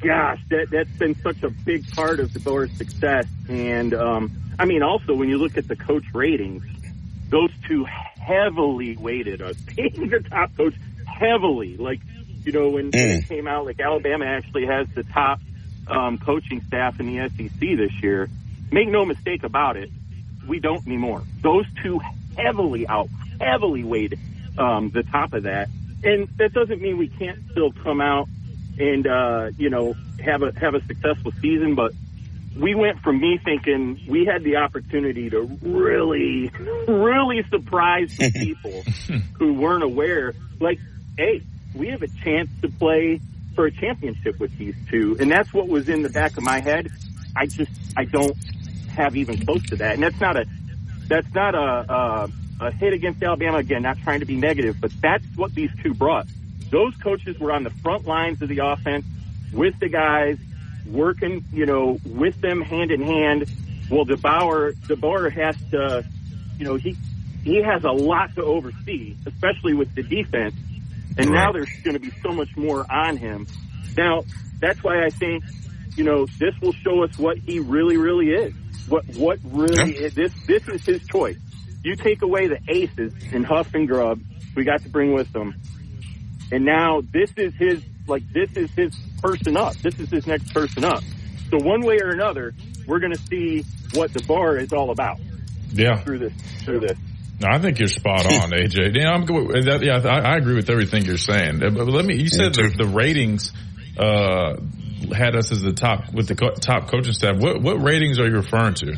gosh, that that's been such a big part of DeBoer's success. And um, I mean, also when you look at the coach ratings, those two heavily weighted us <laughs> being the top coach heavily. Like you know when, when it came out, like Alabama actually has the top um, coaching staff in the SEC this year. Make no mistake about it, we don't anymore. Those two heavily out, heavily weighed um, the top of that, and that doesn't mean we can't still come out and uh, you know have a have a successful season. But we went from me thinking we had the opportunity to really, <laughs> really surprise the <laughs> people who weren't aware. Like, hey, we have a chance to play for a championship with these two, and that's what was in the back of my head. I just I don't have even close to that, and that's not a that's not a, a hit against Alabama again. Not trying to be negative, but that's what these two brought. Those coaches were on the front lines of the offense with the guys, working, you know, with them hand in hand. Well, DeBoer, DeBoer has to, you know, he he has a lot to oversee, especially with the defense. And now there's going to be so much more on him. Now, that's why I think, you know, this will show us what he really, really is. What what really is. This this is his choice. You take away the aces and Huff and Grubb, we got to bring with them, and now this is his like this is his person up. This is his next person up. So one way or another, we're going to see what the bar is all about. Yeah. Through this, through this. No, I think you're spot on, <laughs> AJ. Yeah, I'm. That, yeah, I, I agree with everything you're saying. Uh, But let me. You said the, the ratings uh, had us as the top with the co- top coaching staff. What what ratings are you referring to?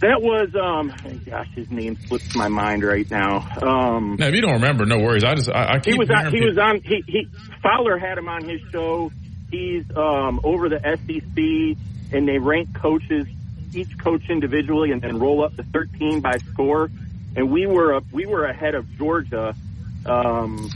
That was um, gosh, his name slips my mind right now. Um, Now, if you don't remember, no worries. I just I, I keep he was on, he people- was on he, he Fowler had him on his show. He's um, over the SEC, and they rank coaches each coach individually, and then roll up to 13 by score. And we were up, we were ahead of Georgia. Um,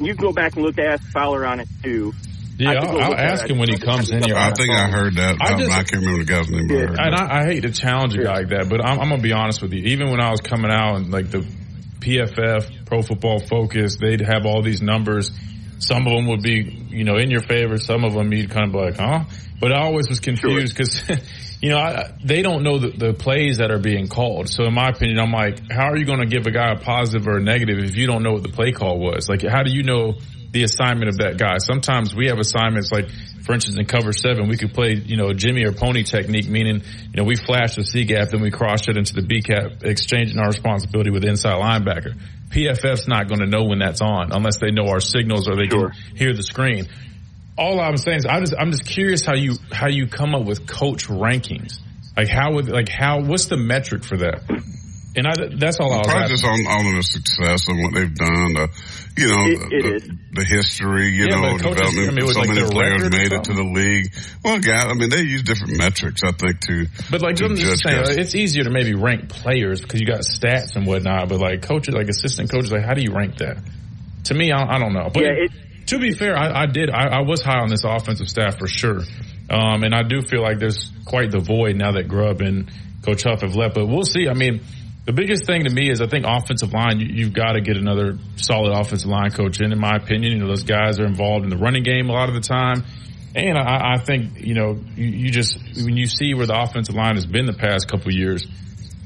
you can go back and look at Ask Fowler on it too. Yeah, I could I'll, I'll ask it. him when he comes in here. I think I heard that. I I, just- I can't remember the guy's name. but I And. I, I hate to challenge a guy like that, but I'm, I'm gonna be honest with you. Even when I was coming out and like the PFF, Pro Football Focus, they'd have all these numbers. Some of them would be, you know, in your favor. Some of them you'd kind of be like, huh? But I always was confused because, <laughs> you know, I, they don't know the, the plays that are being called. So in my opinion, I'm like, how are you going to give a guy a positive or a negative if you don't know what the play call was? Like, how do you know the assignment of that guy? Sometimes we have assignments like, for instance, in cover seven, we could play, you know, Jimmy or pony technique, meaning, you know, we flash the C gap, then we cross it into the B gap, exchanging our responsibility with inside linebacker. PFF's not going to know when that's on unless they know our signals or they can hear the screen. All I'm saying is I just, I'm just curious how you, how you come up with coach rankings. Like how would, like how, what's the metric for that? And I, that's all I was Probably asking. just on, on the success and what they've done, uh, you know, It- it the, is. the history, you Yeah, know, but coaches, development. I mean, so like, many players made it to the league. Well, guys, I mean, they use different metrics, I think, to. But like to I'm just saying, guys. like, it's easier to maybe rank players because you got stats and whatnot. But like coaches, like assistant coaches, like how do you rank that? To me, I, I don't know. But Yeah, it- to be fair, I, I did. I, I was high on this offensive staff for sure, um, and I do feel like there's quite the void now that Grubb and Coach Huff have left. But we'll see. I mean, the biggest thing to me is I think offensive line. You, you've got to get another solid offensive line coach in. In my opinion, you know those guys are involved in the running game a lot of the time. And I, I think, you know, you, you, just, when you see where the offensive line has been the past couple years,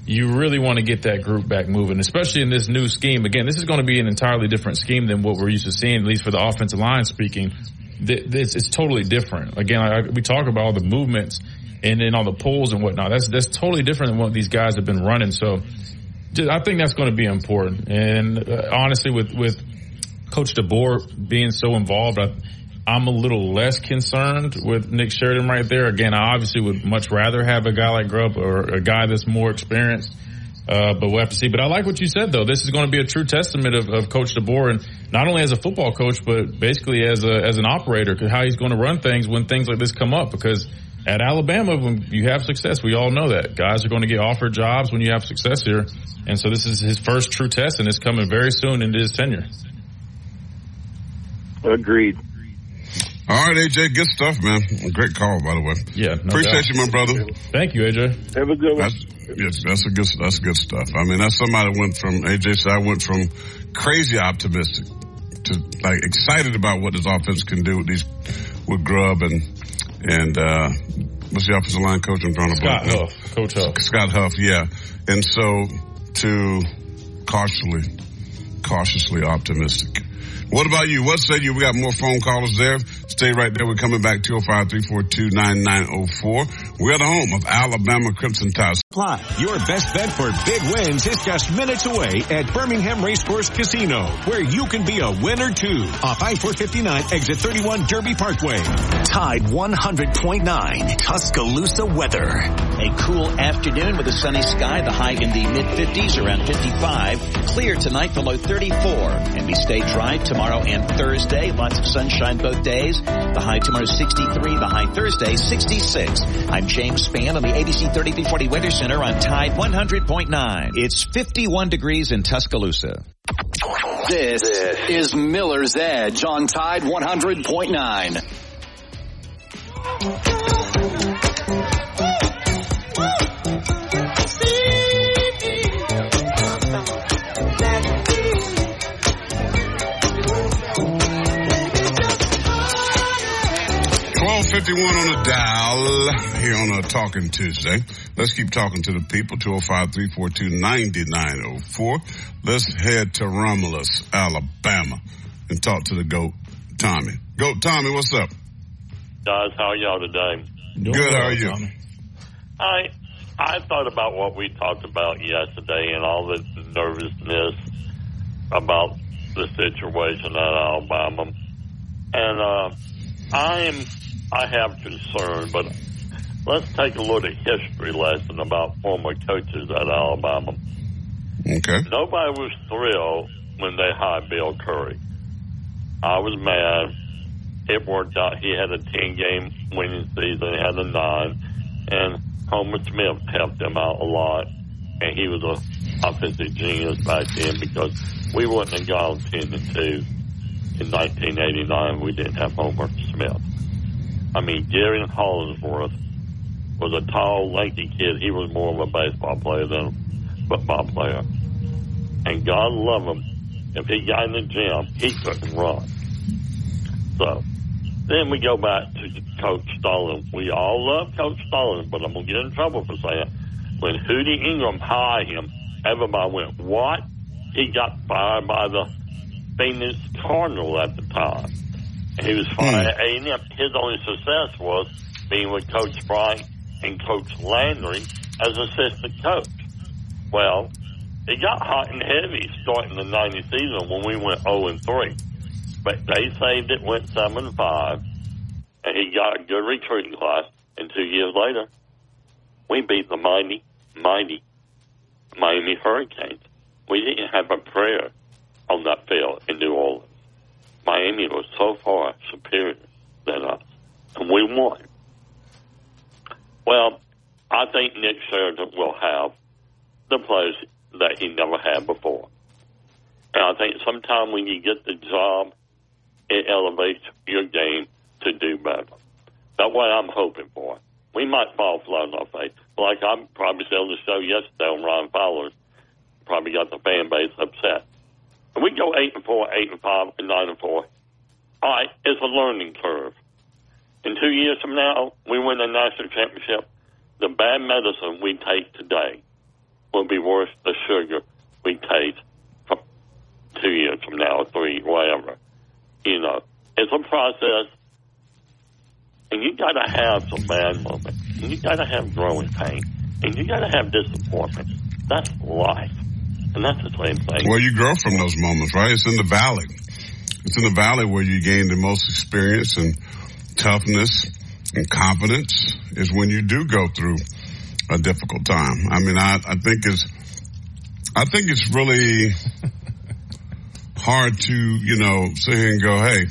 you really want to get that group back moving, especially in this new scheme. Again, this is going to be an entirely different scheme than what we're used to seeing, at least for the offensive line speaking. This is totally different. Again, I, we talk about all the movements and then all the pulls and whatnot. That's, that's totally different than what these guys have been running. So I think that's going to be important. And uh, honestly, with, with Coach DeBoer being so involved, I, I'm a little less concerned with Nick Sheridan right there. Again, I obviously would much rather have a guy like Grubb or a guy that's more experienced. Uh, but we'll have to see. But I like what you said though. This is going to be a true testament of, of Coach DeBoer and not only as a football coach, but basically as a, as an operator, how he's going to run things when things like this come up because at Alabama, when you have success, we all know that guys are going to get offered jobs when you have success here. And so this is his first true test and it's coming very soon into his tenure. Agreed. All right, AJ, good stuff, man. Great call, by the way. Yeah, no appreciate doubt. you, my brother. Thank you, AJ. Have a good one. That's, yes, that's a good. That's good stuff. I mean, that's somebody went from AJ said I went from crazy optimistic to like excited about what this offense can do with these with Grubb and and uh what's the offensive line coach? I'm drawing a Scott blank. Huff, Coach Huff. Scott Huff, yeah. And so to cautiously, cautiously optimistic. What about you? What say you? We got more phone callers there. Stay right there. We're coming back 205-342-9904. We're at the home of Alabama Crimson Tide. Apply. Your best bet for big wins is just minutes away at Birmingham Racecourse Casino, where you can be a winner too. Off I-459, exit 31 Derby Parkway. Tide 100.9 Tuscaloosa weather. A cool afternoon with a sunny sky, the high in the mid 50s, around 55. Clear tonight, the low 34. And we stay dry tomorrow and Thursday. Lots of sunshine both days. The high tomorrow 63, the high Thursday 66. I'm James Spann on the ABC 3340 Weather Center on Tide 100.9. It's 51 degrees in Tuscaloosa. This is Miller's Edge on Tide 100.9. Twelve fifty one on the dial here on a Talking Tuesday. Let's keep talking to the people. 205-342-9904. Let's head to Romulus, Alabama, and talk to the goat Tommy. Goat Tommy, what's up? Guys, how are y'all today? Good. How are you? I I thought about what we talked about yesterday and all the nervousness about the situation at Alabama, and uh, I am I have concern, but let's take a look at history lesson about former coaches at Alabama. Okay. Nobody was thrilled when they hired Bill Curry. I was mad. It worked out. He had a 10 game winning season. He had a nine. And Homer Smith helped him out a lot. And he was a offensive genius back then because we wouldn't have gone 10 and 2 in 1989. We didn't have Homer Smith. I mean, Gary Hollingsworth was a tall, lanky kid. He was more of a baseball player than a football player. And God love him. If he got in the gym, he couldn't run. So then we go back to Coach Stallings. We all love Coach Stallings, but I'm gonna get in trouble for saying when Hootie Ingram hired him, everybody went, "What?" He got fired by the Phoenix Cardinal at the time. And he was fired at A&M. His only success was being with Coach Bryant and Coach Landry as assistant coach. Well, it got hot and heavy starting the 90 season when we went 0 and 3. But they saved it, went 7 and 5, and he got a good recruiting class. And two years later, we beat the mighty, mighty Miami Hurricanes. We didn't have a prayer on that field in New Orleans. Miami was so far superior than us, and we won. Well, I think Nick Sheridan will have the players that he never had before. And I think sometime when you get the job, it elevates your game to do better. That's what I'm hoping for. We might fall flat on our face. Like I probably said on the show yesterday on Ryan Fowler, probably got the fan base upset. We go eight and four, eight and five, and nine and four. All right, it's a learning curve. in two years from now, we win the national championship, the bad medicine we take today will be worse the sugar we take from two years from now, three, whatever. You know, it's a process, and you got to have some bad moments, and you got to have growing pain, and you got to have disappointment. That's life, and that's the same thing. Well, you grow from those moments, right? It's in the valley. It's in the valley where you gain the most experience and toughness and confidence is when you do go through a difficult time. I mean, I, I think it's, I think it's really <laughs> hard to, you know, sit here and go, hey,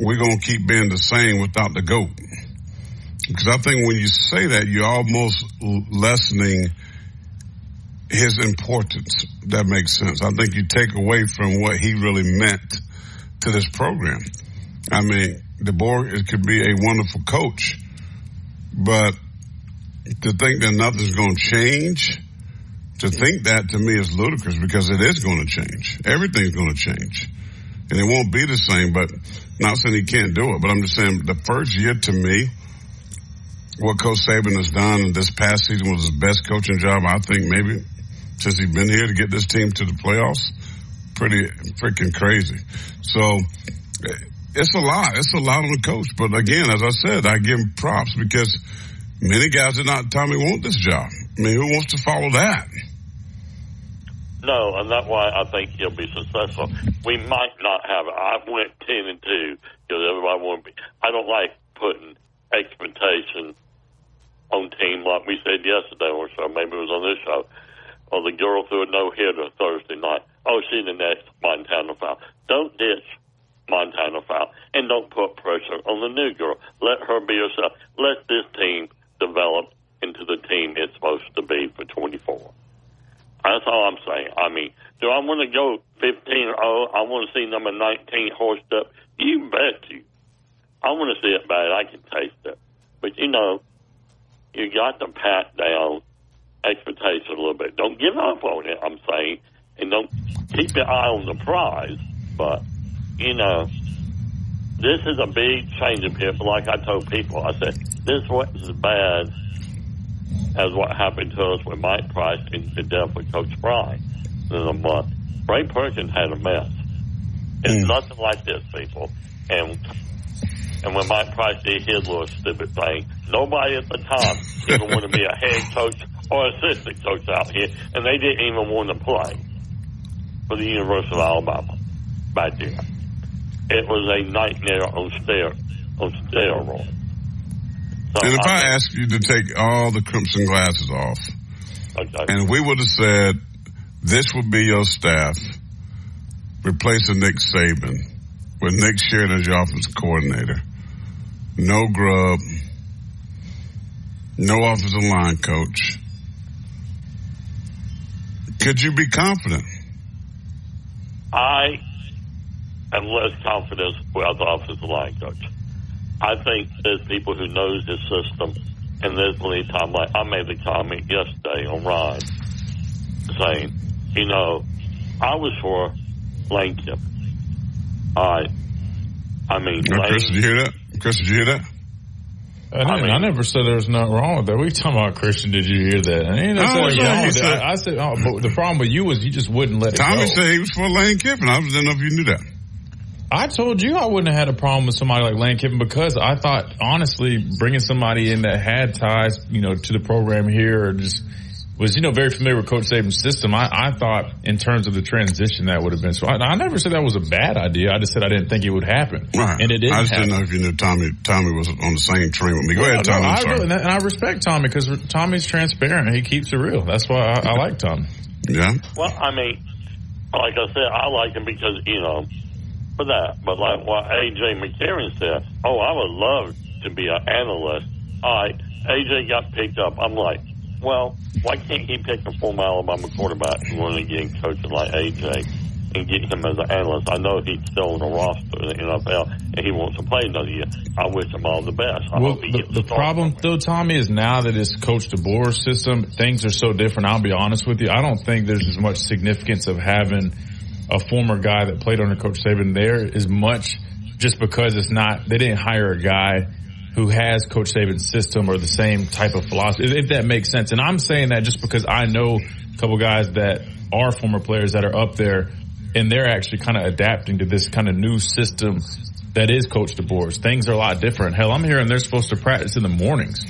we're going to keep being the same without the GOAT. Because I think when you say that, you're almost lessening his importance. That makes sense. I think you take away from what he really meant to this program. I mean, DeBoer could be a wonderful coach, but to think that nothing's going to change, to think that to me is ludicrous because it is going to change. Everything's going to change. And it won't be the same, but not saying he can't do it, but I'm just saying the first year to me, what Coach Saban has done this past season was his best coaching job, I think maybe since he's been here to get this team to the playoffs. Pretty freaking crazy. So it's a lot. It's a lot on the coach. But again, as I said, I give him props because many guys did not Tommy want this job. I mean, who wants to follow that? No, and that's why I think he'll be successful. We might not have it. I went ten and two because everybody want to be. I don't like putting expectation on team like we said yesterday or so. Maybe it was on this show. Or the girl threw a no hitter Thursday night. Oh, she's the next Montana Fouts. Don't ditch Montana Fouts, and don't put pressure on the new girl. Let her be herself. Let this team develop into the team it's supposed to be for 24. That's all I'm saying. I mean, do I want to go 15 0? I want to see number 19 horsed up. You bet you. I want to see it bad. I can taste it. But, you know, you got to pat down expectation a little bit. Don't give up on it, I'm saying. And don't keep your eye on the prize. But, you know, this is a big change up here. Like I told people, I said, this wasn't as bad as what happened to us with Mike Price and the death with Coach Fry in a month. Ray Perkins had a mess. It's mm. nothing like this, people. And and when Mike Price did his little stupid thing, nobody at the time <laughs> even wanted to be a head coach or assistant coach out here, and they didn't even want to play for the University of Alabama back then. It was a nightmare on steroids. On steroids. So and if I, I ask you to take all the crimson glasses off, okay. and we would have said this would be your staff, replacing Nick Saban with Nick Sheridan as your offensive coordinator, no Grubb, no offensive line coach. Could you be confident? I am less confident with the offensive line coach. I think there's people who knows this system, and there's plenty of time. Like I made the comment yesterday on Ron, saying, you know, I was for Lane Kiffin. Right. I mean, now, Lane, Chris, did you hear that? Chris, did you hear that? I, I, mean, I never said there was nothing wrong with that. We talking about Christian? Did you hear that? I, ain't oh, yeah, said, I, I, said, oh, but the problem with you was you just wouldn't let Tommy it go. said he was for Lane Kiffin. I didn't know if you knew that. I told you I wouldn't have had a problem with somebody like Lane Kiffin because I thought honestly bringing somebody in that had ties, you know, to the program here or just was, you know, very familiar with Coach Saban's system. I, I thought in terms of the transition that would have been. So I, I, never said that was a bad idea. I just said I didn't think it would happen. Right. And it didn't. I just happen. didn't know if you knew Tommy. Tommy was on the same train with me. Go well, ahead, Tommy. No, I really, and I respect Tommy because Tommy's transparent. He keeps it real. That's why I, I like Tommy. Yeah. Well, I mean, like I said, I like him because you know for that. But like what AJ McCarron said, oh, I would love to be an analyst. All right, AJ got picked up. I'm like, well, why can't he pick a former Alabama quarterback who want to get coaching like AJ and get him as an analyst? I know he's still on the roster in the NFL and he wants to play another year. I wish him all the best. I well, the, the problem though, Tommy, is now that it's Coach DeBoer's system, things are so different. I'll be honest with you. I don't think there's as much significance of having a former guy that played under Coach Saban there as much just because it's not, they didn't hire a guy who has Coach Saban's system or the same type of philosophy, if that makes sense. And I'm saying that just because I know a couple guys that are former players that are up there and they're actually kind of adapting to this kind of new system that is Coach DeBoer's. Things are a lot different. Hell, I'm hearing they're supposed to practice in the mornings.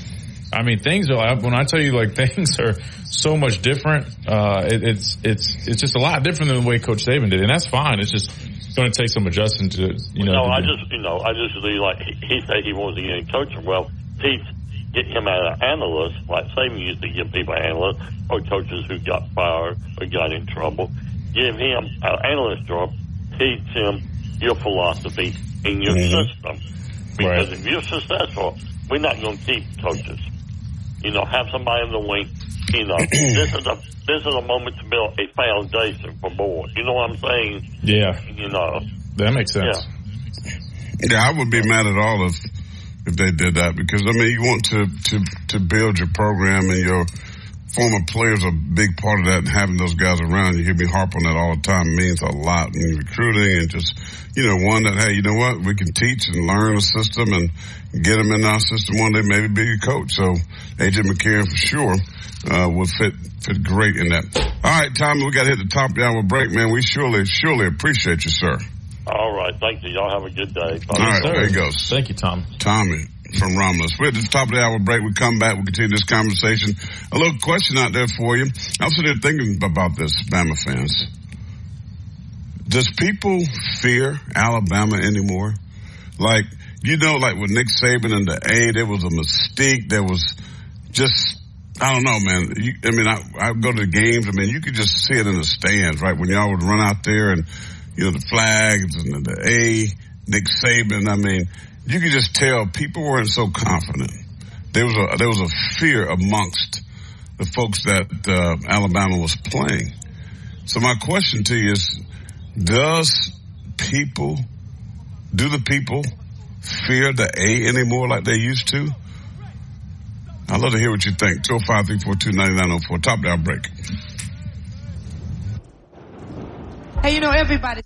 I mean, things are when I tell you like <laughs> things are so much different. Uh, it, it's it's it's just a lot different than the way Coach Saban did, and that's fine. It's just going to take some adjusting to you know. No, I just you know I just really like he, he said he wants to get a coaching. Well, Pete get him out of analyst like Saban used to give people analysts or coaches who got fired or got in trouble. Give him an analyst job. Teach him your philosophy in your mm-hmm. system. Because right. if you're successful, we're not going to keep coaches. You know, have somebody in the wing. You know, <clears throat> this is a this is a moment to build a foundation for more. You know what I'm saying? Yeah. You know. That makes sense. Yeah, yeah I would be mad at all if if they did that because I mean you want to to to build your program and your former players are a big part of that and having those guys around. You hear me harp on that all the time. It means a lot in recruiting and just, you know, one that, hey, you know what? We can teach and learn a system and get them in our system one day, maybe be a coach. So AJ McCarron for sure, uh, will fit, fit great in that. All right, Tommy, we got to hit the top down with hour break, man. We surely, surely appreciate you, sir. All right. Thank you. Y'all have a good day. All right. There he goes. Thank you, Tom. Tommy from Romulus. We're at the top of the hour break. We come back. We'll continue this conversation. A little question out there for you. I'm sitting there thinking about this, Bama fans. Does people fear Alabama anymore? Like, you know, like with Nick Saban and the A, there was a mystique. There was just, I don't know, man. You, I mean, I, I go to the games. I mean, you could just see it in the stands, right? When y'all would run out there and, you know, the flags and the A, Nick Saban. I mean, you could just tell people weren't so confident. There was a there was a fear amongst the folks that uh, Alabama was playing. So my question to you is: Does people, do the people fear the A anymore like they used to? I'd love to hear what you think. 205 342 Top down break. Hey, you know, everybody's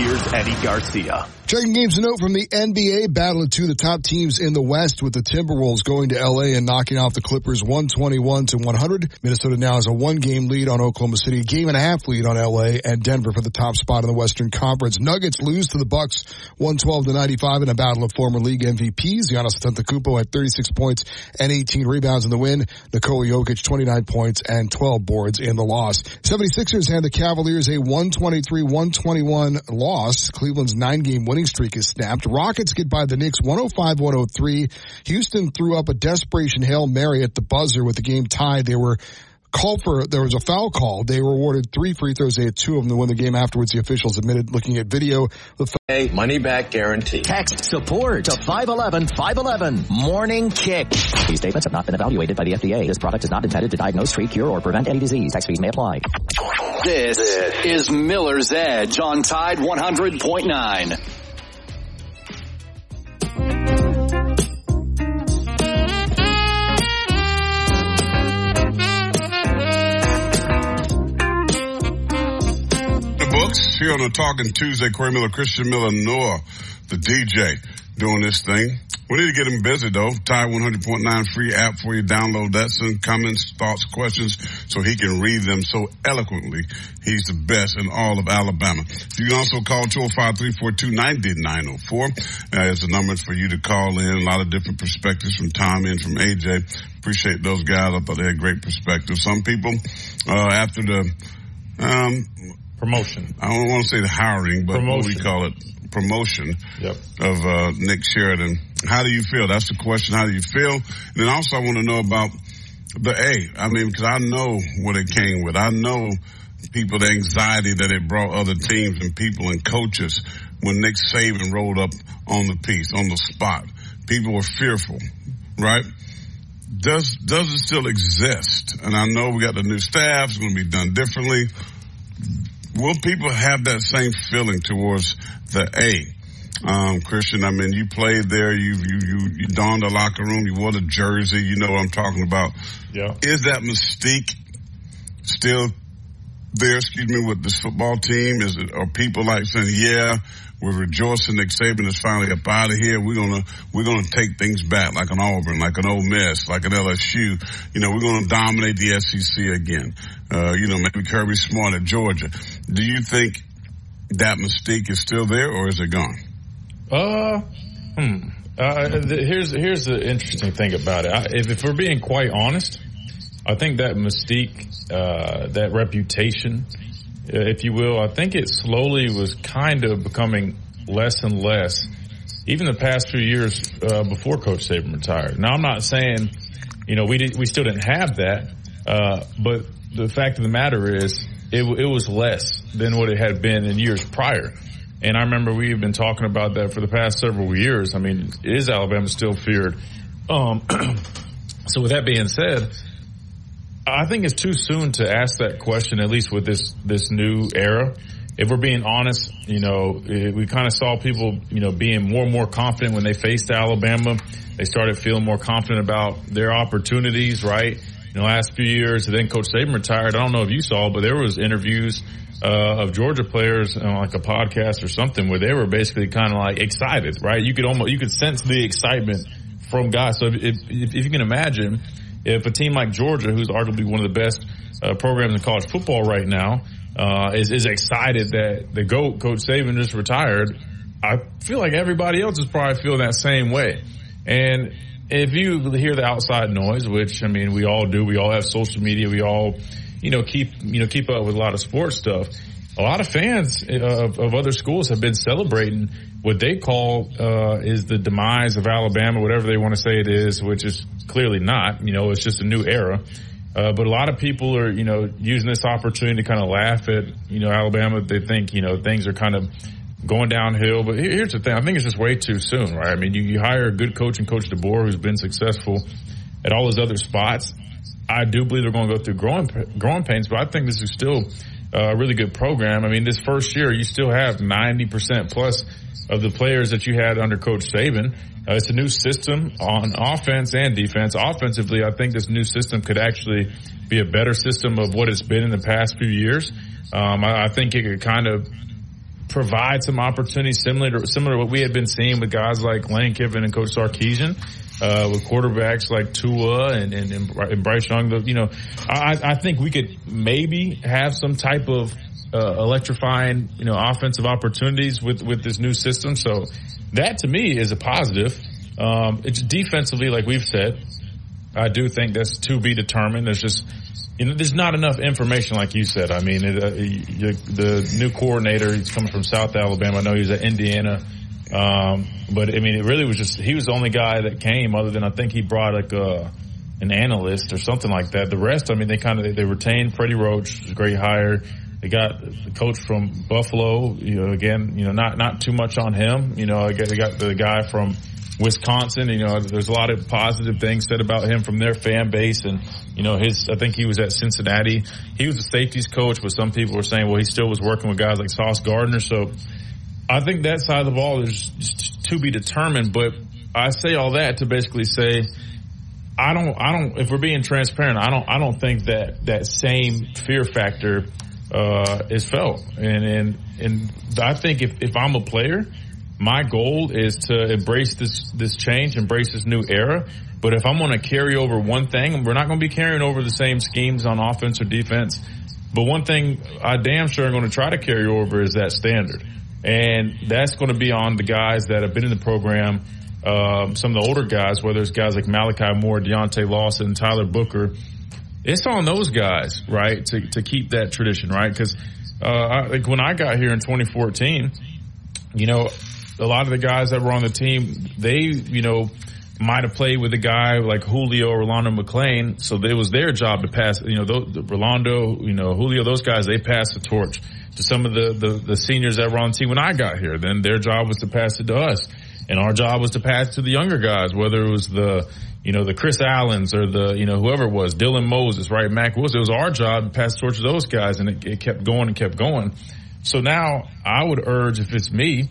here's Eddie Garcia. Checking games to note from the NBA, battle of two the top teams in the West with the Timberwolves going to LA and knocking off the Clippers 121 to 100. Minnesota now has a one game lead on Oklahoma City, game and a half lead on LA and Denver for the top spot in the Western Conference. Nuggets lose to the Bucks 112 to 95 in a battle of former league MVPs. Giannis Antetokounmpo had 36 points and 18 rebounds in the win. Nikola Jokic 29 points and 12 boards in the loss. 76ers had the Cavaliers a 123-121 loss. Cleveland's nine game winning streak is snapped. Rockets get by the Knicks 105-103. Houston threw up a desperation Hail Mary at the buzzer with the game tied. They were called for, there was a foul call. They were awarded three free throws. They had two of them to win the game afterwards. The officials admitted looking at video. The hey, money back guarantee. Text support to 511 511. Morning kick. These statements have not been evaluated by the FDA. This product is not intended to diagnose, treat, cure, or prevent any disease. Tax fees may apply. This is Miller's Edge on Tide 100.9. books here on the Talking Tuesday. Corey Miller, Christian Miller, Noah, the DJ, doing this thing. We need to get him busy though. Tide 100.9 free app for you. Download that. Send comments, thoughts, questions so he can read them so eloquently. He's the best in all of Alabama. You can also call 205-342-9904. That is the number for you to call in. A lot of different perspectives from Tommy and from AJ. Appreciate those guys. I thought they had great perspective. Some people, uh, after the, um, promotion. I don't want to say the hiring, but promotion. what we call it, promotion yep. of uh, Nick Sheridan. How do you feel? That's the question. How do you feel? And then also I want to know about the A. I mean, because I know what it came with. I know people, the anxiety that it brought other teams and people and coaches when Nick Saban rolled up on the piece, on the spot. People were fearful, right? does does it still exist? And I know we got the new staff; it's going to be done differently. Will people have that same feeling towards the A? Um, Christian, I mean, you played there, you, you, you, you donned the locker room, you wore the jersey, you know what I'm talking about. Yeah. Is that mystique still there, excuse me, with this football team? Is it, are people like saying, yeah, we're rejoicing Nick Saban is finally up out of here. We're gonna, we're gonna take things back like an Auburn, like an Ole Miss, like an LSU. You know, we're gonna dominate the SEC again. Uh, you know, maybe Kirby Smart at Georgia. Do you think that mystique is still there or is it gone? Uh, hmm. Uh, here's here's the interesting thing about it. I, if, if we're being quite honest, I think that mystique, uh, that reputation, if you will, I think it slowly was kind of becoming less and less. Even the past few years uh, before Coach Saban retired. Now, I'm not saying, you know, we did, we still didn't have that, uh, but the fact of the matter is, it, it was less than what it had been in years prior. And I remember we've been talking about that for the past several years. I mean, is Alabama still feared? Um, <clears throat> so with that being said, I think it's too soon to ask that question, at least with this, this new era. If we're being honest, you know, we kind of saw people, you know, being more and more confident when they faced Alabama. They started feeling more confident about their opportunities, right? In the last few years, and then Coach Saban retired. I don't know if you saw, but there was interviews uh, of Georgia players on like a podcast or something where they were basically kind of like excited, right? You could almost you could sense the excitement from guys. So if, if, if you can imagine, if a team like Georgia, who's arguably one of the best uh, programs in college football right now, uh, is is excited that the goat Coach Saban just retired, I feel like everybody else is probably feeling that same way. And if you hear the outside noise, which I mean we all do, we all have social media, we all you know, keep, you know, keep up with a lot of sports stuff. A lot of fans of, of other schools have been celebrating what they call, uh, is the demise of Alabama, whatever they want to say it is, which is clearly not, you know, it's just a new era. Uh, but a lot of people are, you know, using this opportunity to kind of laugh at, you know, Alabama. They think, you know, things are kind of going downhill. But here's the thing. I think it's just way too soon, right? I mean, you, you hire a good coach and Coach DeBoer who's been successful at all his other spots. I do believe they're going to go through growing growing pains, but I think this is still a really good program. I mean, this first year you still have 90% plus of the players that you had under Coach Saban. Uh, it's a new system on offense and defense. Offensively, I think this new system could actually be a better system of what it's been in the past few years. Um, I, I think it could kind of provide some opportunities similar to similar to what we had been seeing with guys like Lane Kiffin and Coach Sarkisian uh, with quarterbacks like Tua and, and, and Bryce Young. You know, I, I think we could maybe have some type of uh, electrifying, you know, offensive opportunities with, with this new system. So that to me is a positive. Um, it's defensively, like we've said, I do think that's to be determined. There's just, you know, there's not enough information, like you said. I mean, it, uh, you, the new coordinator, he's coming from South Alabama. I know he's at Indiana. Um, but I mean, it really was just, he was the only guy that came other than I think he brought like a, an analyst or something like that. The rest, I mean, they kind of, they retained Freddie Roach, great hire. They got the coach from Buffalo, you know, again, you know, not, not too much on him. You know, they got the guy from Wisconsin, you know, there's a lot of positive things said about him from their fan base and, you know, his, I think he was at Cincinnati. He was a safeties coach, but some people were saying, well, he still was working with guys like Sauce Gardner. So I think that side of the ball is to be determined, but I say all that to basically say, I don't, I don't, if we're being transparent, I don't, I don't think that that same fear factor, uh, is felt. And, and, and I think if, if I'm a player, my goal is to embrace this, this change, embrace this new era. But if I'm going to carry over one thing, we're not going to be carrying over the same schemes on offense or defense. But one thing I damn sure am going to try to carry over is that standard. And that's going to be on the guys that have been in the program, um, some of the older guys, whether it's guys like Malachi Moore, Deontae Lawson, Tyler Booker. It's on those guys, right, to, to keep that tradition, right? Because uh, like when I got here in 2014, you know, a lot of the guys that were on the team, they, you know, might have played with a guy like Julio or Rolando McClain, so it was their job to pass. You know, the, Rolando, you know, Julio, those guys, they passed the torch to some of the, the, the seniors that were on team when I got here. Then their job was to pass it to us. And our job was to pass to the younger guys, whether it was the, you know, the Chris Allens or the, you know, whoever it was, Dylan Moses, right? Mack Wilson. It was our job to pass the torch to those guys and it, it kept going and kept going. So now I would urge, if it's me,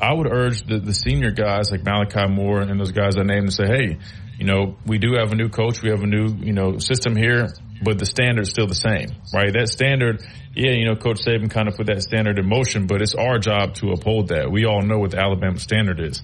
I would urge the, the senior guys like Malachi Moore and those guys I named to say, hey, you know, we do have a new coach. We have a new, you know, system here, but the standard's still the same, right? That standard, yeah, you know, Coach Saban kind of put that standard in motion, but it's our job to uphold that. We all know what the Alabama standard is.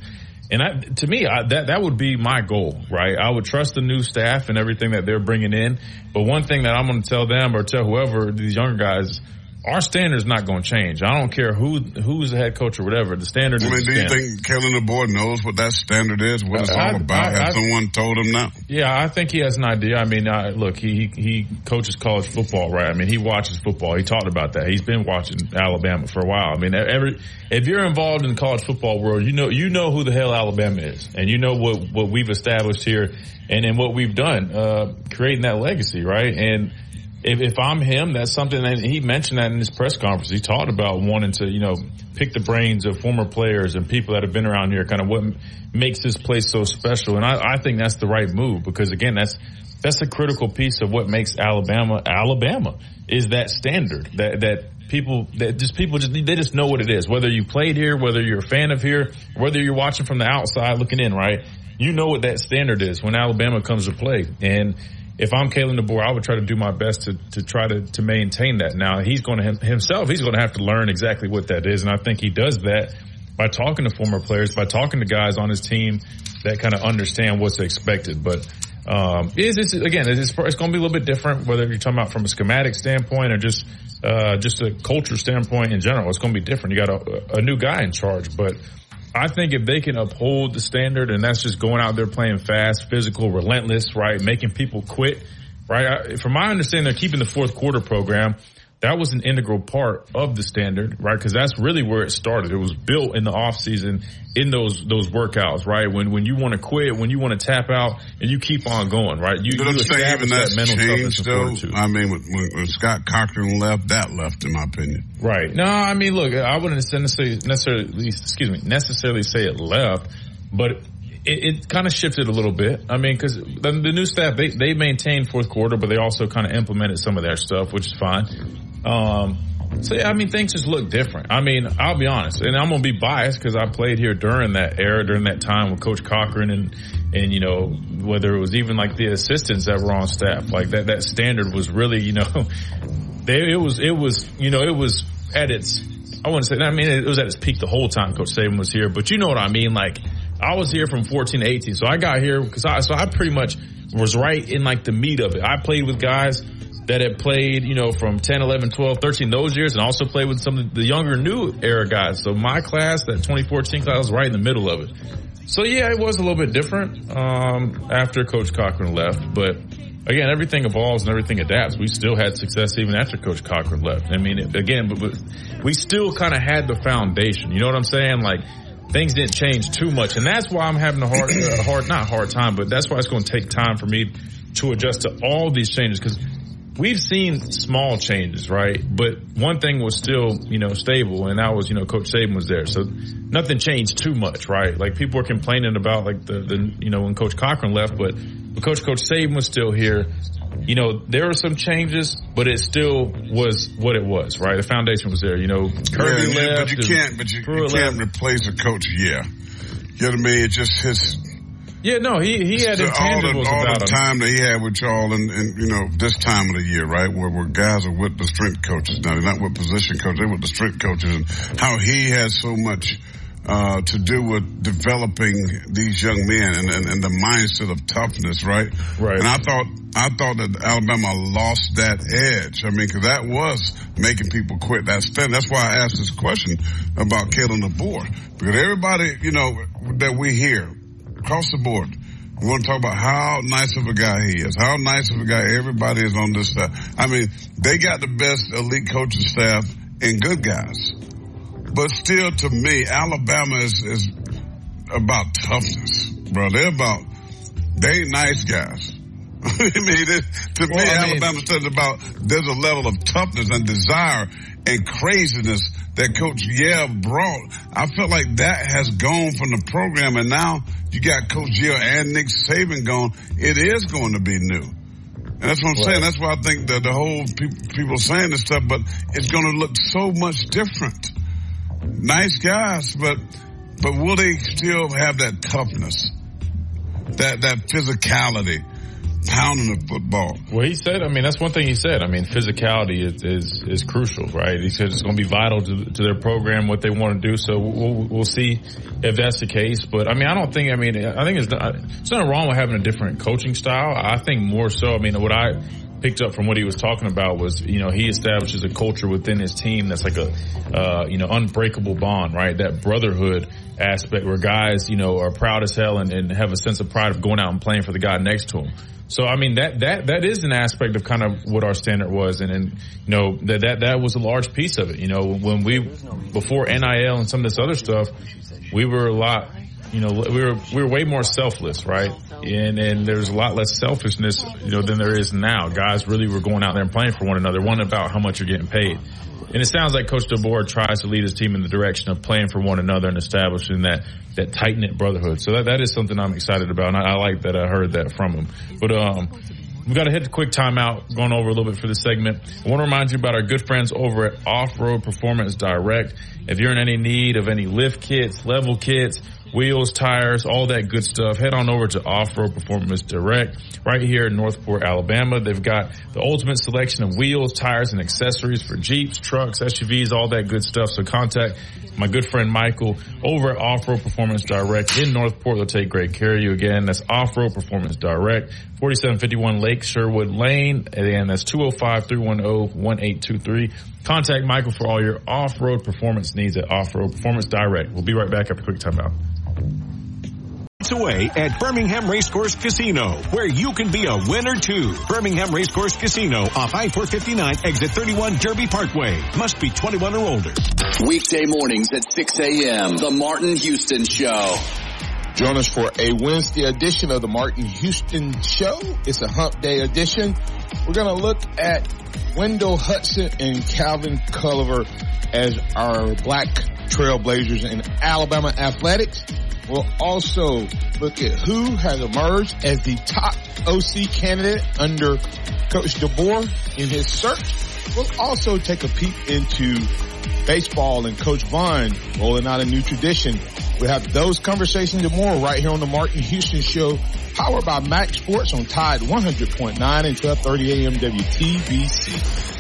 And I, to me, I, that that would be my goal, right? I would trust the new staff and everything that they're bringing in. But one thing that I'm going to tell them or tell whoever these younger guys our standard's not going to change. I don't care who who's the head coach or whatever. The standard. I mean, do you think Kalen DeBoer knows what that standard is? What it's I- all about? I- Has I- someone told him now? Yeah, I think he has an idea. I mean, look, he he coaches college football, right? I mean, he watches football. He talked about that. He's been watching Alabama for a while. I mean, every if you're involved in the college football world, you know you know who the hell Alabama is, and you know what what we've established here, and and what we've done, uh, creating that legacy, right? And if, if I'm him, that's something that he mentioned that in his press conference. He talked about wanting to, you know, pick the brains of former players and people that have been around here, kind of what makes this place so special. And I, I think that's the right move because again, that's, that's a critical piece of what makes Alabama, Alabama is that standard that, that people, that just people just, they just know what it is. Whether you played here, whether you're a fan of here, whether you're watching from the outside looking in, right? You know what that standard is when Alabama comes to play. And, if I'm Kalen DeBoer, I would try to do my best to, to try to, to maintain that. Now he's going to himself, he's going to have to learn exactly what that is. And I think he does that by talking to former players, by talking to guys on his team that kind of understand what's expected. But, um, is this, again, it's, it's going to be a little bit different, whether you're talking about from a schematic standpoint or just, uh, just a culture standpoint in general. It's going to be different. You got a, a new guy in charge, but I think if they can uphold the standard and that's just going out there playing fast, physical, relentless, right? Making people quit, right? I, from my understanding, they're keeping the fourth quarter program. That was an integral part of the standard, right? Cause that's really where it started. It was built in the off season in those, those workouts, right? When, when you want to quit, when you want to tap out and you keep on going, right? You, But you I'm saying even that's that changed though. I mean, when, when, when Scott Cochran left, that left, in my opinion. Right. No, I mean, look, I wouldn't necessarily, necessarily, excuse me, necessarily say it left, but it, it kind of shifted a little bit. I mean, because the, the new staff they they maintained fourth quarter, but they also kind of implemented some of their stuff, which is fine. Um, so yeah, I mean, things just look different. I mean, I'll be honest, and I'm gonna be biased because I played here during that era, during that time with Coach Cochran, and and you know whether it was even like the assistants that were on staff, like that that standard was really you know <laughs> they, it was, it was, you know, it was at its, I wouldn't say, I mean, it was at its peak the whole time Coach Saban was here, but you know what I mean? Like, I was here from 14 to 18, so I got here because I, so I pretty much was right in like the meat of it. I played with guys that had played, you know, from 10, 11, 12, 13 those years and also played with some of the younger new era guys. So my class, that 2014 class was right in the middle of it. So yeah, it was a little bit different, um, after Coach Cochran left, but again, everything evolves and everything adapts. We still had success even after Coach Cochran left. I mean, again, but, but we still kind of had the foundation. You know what I'm saying? Like things didn't change too much, and that's why I'm having a hard, a hard, not hard time, but that's why it's going to take time for me to adjust to all these changes because we've seen small changes, right? But one thing was still, you know, stable, and that was, you know, Coach Saban was there, so nothing changed too much, right? Like people were complaining about like the, the you know, when Coach Cochran left, but Coach Coach Saban was still here, you know, there were some changes, but it still was what it was, right? The foundation was there, you know. Kirby Yeah, left, but you can't, but you, you can't left. replace a coach. Yeah, you know what I mean. It's just his Yeah, no, he he had all the, all about the him. time that he had with y'all, and, and you know this time of the year, right, where, where guys are with the strength coaches now. They're not with position coaches; they're with the strength coaches, and how he has so much. Uh, to do with developing these young men and, and, and the mindset of toughness, right? Right. And I thought, I thought that Alabama lost that edge. I mean, cause that was making people quit that stand. That's why I asked this question about Kalen DeBoer. Because everybody, you know, that we hear across the board, we want to talk about how nice of a guy he is, how nice of a guy everybody is on this staff. I mean, they got the best elite coaching staff and good guys. But still, to me, Alabama is, is about toughness, bro. They're about, they nice guys. <laughs> I mean, it, to well, me, I mean, Alabama studies about there's a level of toughness and desire and craziness that Coach Yale brought. I feel like that has gone from the program, and now you got Coach Yale and Nick Saban gone. It is going to be new. And that's what I'm right. saying. That's why I think that the whole people, people saying this stuff, but it's going to look so much different. Nice guys, but but will they still have that toughness, that that physicality? Pounding the football. Well, he said, I mean, that's one thing he said. I mean, physicality is, is, is crucial, right? He said it's going to be vital to, to their program, what they want to do. So we'll, we'll see if that's the case. But I mean, I don't think, I mean, I think it's, not, it's nothing wrong with having a different coaching style. I think more so, I mean, what I, picked up from what he was talking about was, you know, he establishes a culture within his team that's like a, uh, you know, unbreakable bond, right? That brotherhood aspect where guys, you know, are proud as hell and, and have a sense of pride of going out and playing for the guy next to them. So I mean that that that is an aspect of kind of what our standard was, and and you know that that that was a large piece of it. You know when we before NIL and some of this other stuff, we were a lot. You know we were we were way more selfless, right? And and there's a lot less selfishness, you know, than there is now. Guys really were going out there and playing for one another, one about how much you're getting paid. And it sounds like Coach DeBoer tries to lead his team in the direction of playing for one another and establishing that that tight knit brotherhood. So that, that is something I'm excited about, and I, I like that I heard that from him. But um, we got to hit the quick timeout, going over a little bit for this segment. I want to remind you about our good friends over at Off Road Performance Direct. If you're in any need of any lift kits, level kits, wheels, tires, all that good stuff, head on over to Off-Road Performance Direct right here in Northport, Alabama. They've got the ultimate selection of wheels, tires, and accessories for Jeeps, trucks, SUVs, all that good stuff. So contact my good friend Michael over at Off-Road Performance Direct in Northport. They'll take great care of you again. That's Off-Road Performance Direct, 4751 Lake Sherwood Lane. And that's 205-310-1823. Contact Michael for all your off-road performance needs at Off-Road Performance Direct. We'll be right back after a quick timeout away at Birmingham Racecourse Casino, where you can be a winner too. Birmingham Racecourse Casino off I-459 exit 31 Derby Parkway. Must be 21 or older. Weekday mornings at 6 a.m. The Martin Houston Show. Join us for a Wednesday edition of the Martin Houston Show. It's a hump day edition. We're going to look at Wendell Hudson and Calvin Culliver as our black trailblazers in Alabama athletics. We'll also look at who has emerged as the top OC candidate under Coach DeBoer in his search. We'll also take a peek into baseball and Coach Vaughn rolling out a new tradition. We'll have those conversations and more right here on the Martin Houston Show, powered by Max Sports on Tide 100.9 and 1230 AM WTBC.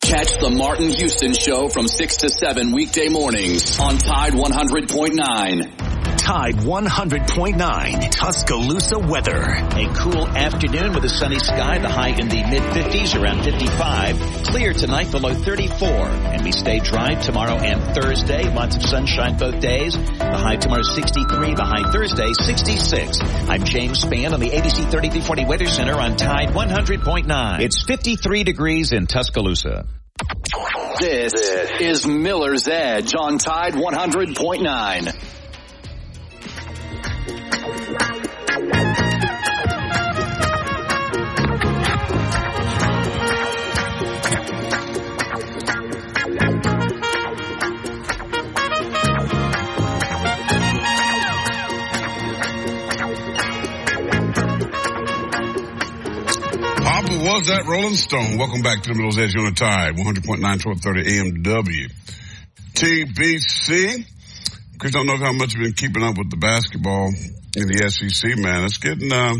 Catch the Martin Houston Show from 6 to 7 weekday mornings on Tide 100.9. Tide 100.9 Tuscaloosa weather. A cool afternoon with a sunny sky, the high in the mid 50s around 55. Clear tonight below 34. And we stay dry tomorrow and Thursday. Lots of sunshine both days. The high tomorrow 63, the high Thursday 66. I'm James Spann on the ABC 3340 Weather Center on Tide 100.9. It's 53 degrees in Tuscaloosa. This is Miller's Edge on Tide 100.9. was that Rolling Stone. Welcome back to the Miller's Edge on the Tide, 100.9, 1230 AMW. TBC. Chris, I don't know how much you've been keeping up with the basketball in the SEC, man. It's getting uh,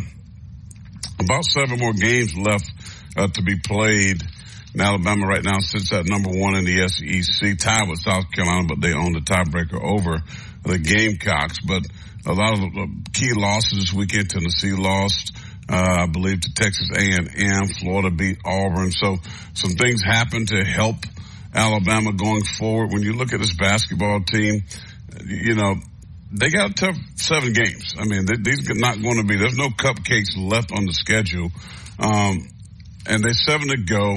about seven more games left uh, to be played. And Alabama right now sits at number one in the SEC, tied with South Carolina, but they own the tiebreaker over the Gamecocks. But a lot of key losses this weekend. Tennessee lost. Uh, I believe to Texas A&M, Florida beat Auburn. So some things happen to help Alabama going forward. When you look at this basketball team, you know, they got tough seven games. I mean, they, these are not going to be, there's no cupcakes left on the schedule. Um, and they're seven to go.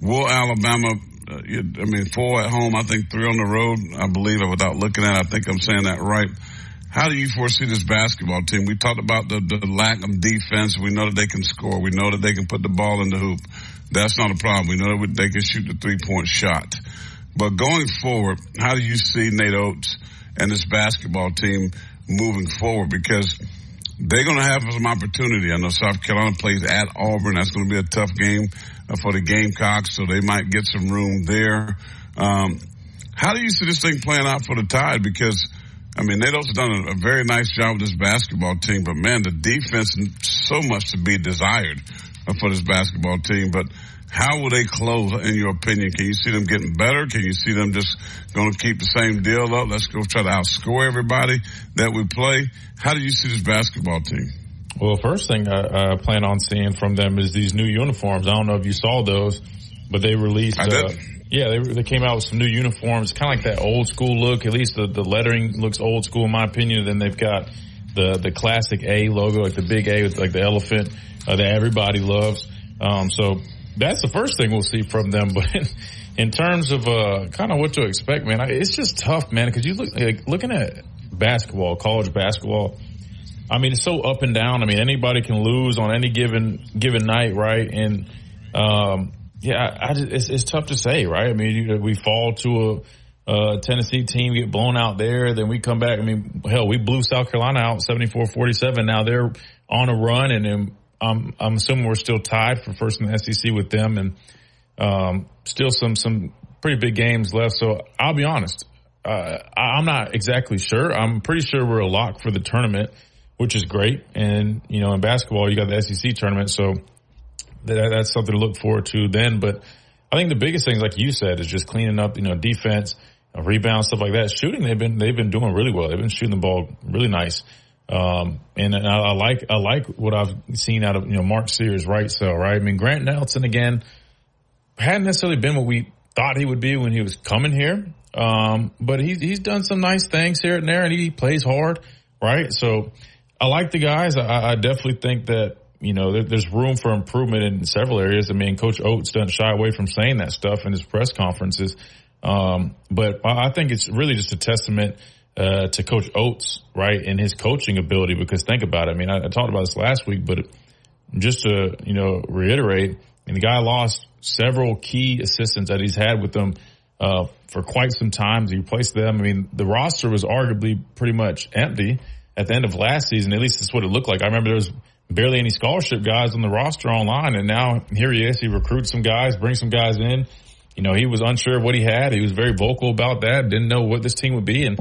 Will Alabama, uh, I mean, four at home, I think three on the road, I believe, it without looking at it, I think I'm saying that right. how do you foresee this basketball team? We talked about the, the lack of defense. We know that they can score. We know that they can put the ball in the hoop. That's not a problem. We know that they can shoot the three point shot. But going forward, how do you see Nate Oats and this basketball team moving forward? Because they're going to have some opportunity. I know South Carolina plays at Auburn. That's going to be a tough game uh, for the Gamecocks, so they might get some room there. Um, how do you see this thing playing out for the Tide? Because I mean, Nate's done a, a, very nice job with this basketball team, but man, the defense so much to be desired for this basketball team. But how will they close, in your opinion? Can you see them getting better? Can you see them just going to keep the same deal up? Let's go try to outscore everybody that we play. How do you see this basketball team? Well, first thing I, I plan on seeing from them is these new uniforms. I don't know if you saw those, but they released. I did. Uh, yeah, they, they came out with some new uniforms, kind of like that old school look. At least the, the lettering looks old school in my opinion. Then they've got the the classic A logo, like the big A with like the elephant uh, that everybody loves. Um, so that's the first thing we'll see from them. <laughs> But in, terms of uh, kind of what to expect, man, it's just tough, man. Because you look like looking at basketball, college basketball. I mean, it's so up and down. I mean, anybody can lose on any given given night, right? And um, yeah, I, I just, it's, it's, tough to say, right? I mean, we fall to a, a, Tennessee team, get blown out there, then we come back. I mean, hell, we blew South Carolina out 74-47. Now they're on a run, and then I'm, I'm assuming we're still tied for first in the SEC with them, and um, still some some pretty big games left. So I'll be honest, uh, I'm not exactly sure. I'm pretty sure we're a lock for the tournament, which is great. And you know, in basketball, you got the SEC tournament, so that, that's something to look forward to then. But I think the biggest thing, like you said, is just cleaning up, you know, defense, rebound, stuff like that. Shooting, they've been they've been doing really well. They've been shooting the ball really nice. Um, and, I, I, like I like what I've seen out of you know Mark Sears, right? So right, I mean Grant Nelson again hadn't necessarily been what we thought he would be when he was coming here, um, but he's he's done some nice things here and there, and he plays hard, right? So I like the guys. I, I definitely think that you know, there, there's room for improvement in several areas. I mean, Coach Oats doesn't shy away from saying that stuff in his press conferences. Um, but I think it's really just a testament uh, to Coach Oats, right, and his coaching ability. Because think about it. I mean, I, I talked about this last week, but just to you know reiterate, I mean, the guy lost several key assistants that he's had with them uh, for quite some time. He replaced them. I mean, the roster was arguably pretty much empty at the end of last season. At least that's what it looked like. I remember there was barely any scholarship guys on the roster online. And now here he is. He recruits some guys, brings some guys in. You know, he was unsure of what he had. He was very vocal about that. Didn't know what this team would be. And,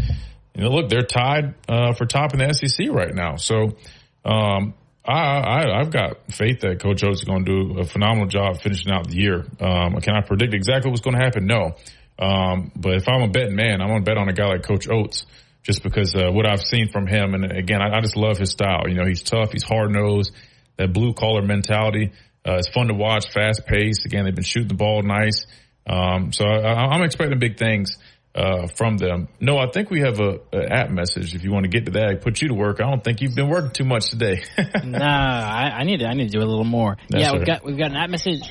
look, they're tied, uh, for top in the SEC right now. So, um, I, I, have got faith that Coach Oats is going to do a phenomenal job finishing out the year. Um, can I predict exactly what's going to happen? No. Um, but if I'm a betting man, I'm going to bet on a guy like Coach Oats just because uh, what I've seen from him. And again, I, I, just love his style. You know, he's tough, he's hard nosed, that blue collar mentality. Uh, it's fun to watch, fast paced. Again, they've been shooting the ball nice. Um, so I, am expecting big things uh, from them. No, I think we have a, a, app message. If you want to get to that, I put you to work. I don't think you've been working too much today. <laughs> nah, I, I, need to. I need to do a little more. That's yeah, we've got we've got an app message.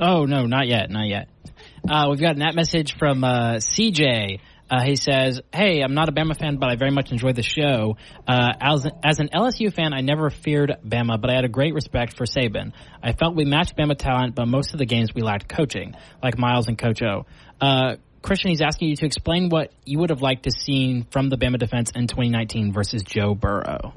Oh no, not yet, not yet. Uh, we've got an app message from uh, CJ. Uh, he says, "Hey, I'm not a Bama fan, but I very much enjoy the show. Uh, as, as an LSU fan, I never feared Bama, but I had a great respect for Saban. I felt we matched Bama talent, but most of the games we lacked coaching, like Miles and Coach O. Uh, Christian, he's asking you to explain what you would have liked to see from the Bama defense in 2019 versus Joe Burrow."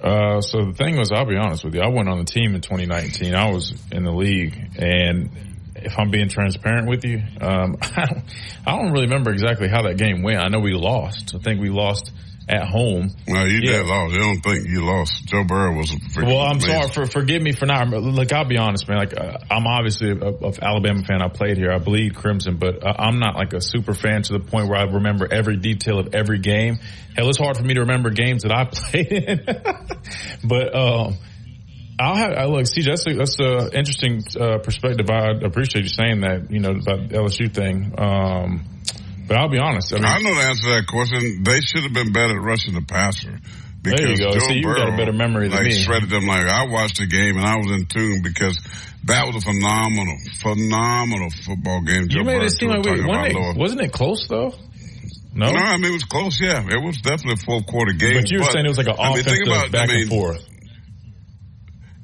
Uh, so the thing was, I'll be honest with you. I went on the team in 2019. I was in the league, and if I'm being transparent with you, um, <laughs> I, don't, I don't really remember exactly how that game went. I know we lost. I think we lost at home. Well, you yeah. did lost. I don't think you lost. Joe Burrow was. Well, I'm amazing. sorry for forgive me for not. Look, I'll be honest, man. Like uh, I'm obviously a, a, Alabama fan. I played here. I bleed crimson, but uh, I'm not like a super fan to the point where I remember every detail of every game. Hell, it's hard for me to remember games that I <laughs> played in. but um, I'll have I look. See, that's a, that's an interesting uh, perspective. I appreciate you saying that. You know about the LSU thing. Um, but I'll be honest. I, mean, I know the answer to that question. They should have been better at rushing the passer. Because there you go. Joe See, you got a better memory than like, me. shredded them like I watched the game and I was in tune because that was a phenomenal, phenomenal football game. Joe you made Burrow it seem like it, wasn't it close though? No, no. I mean it was close. Yeah, it was definitely a fourth quarter game. But you were saying it was like an I mean, offensive about, back I mean, and forth.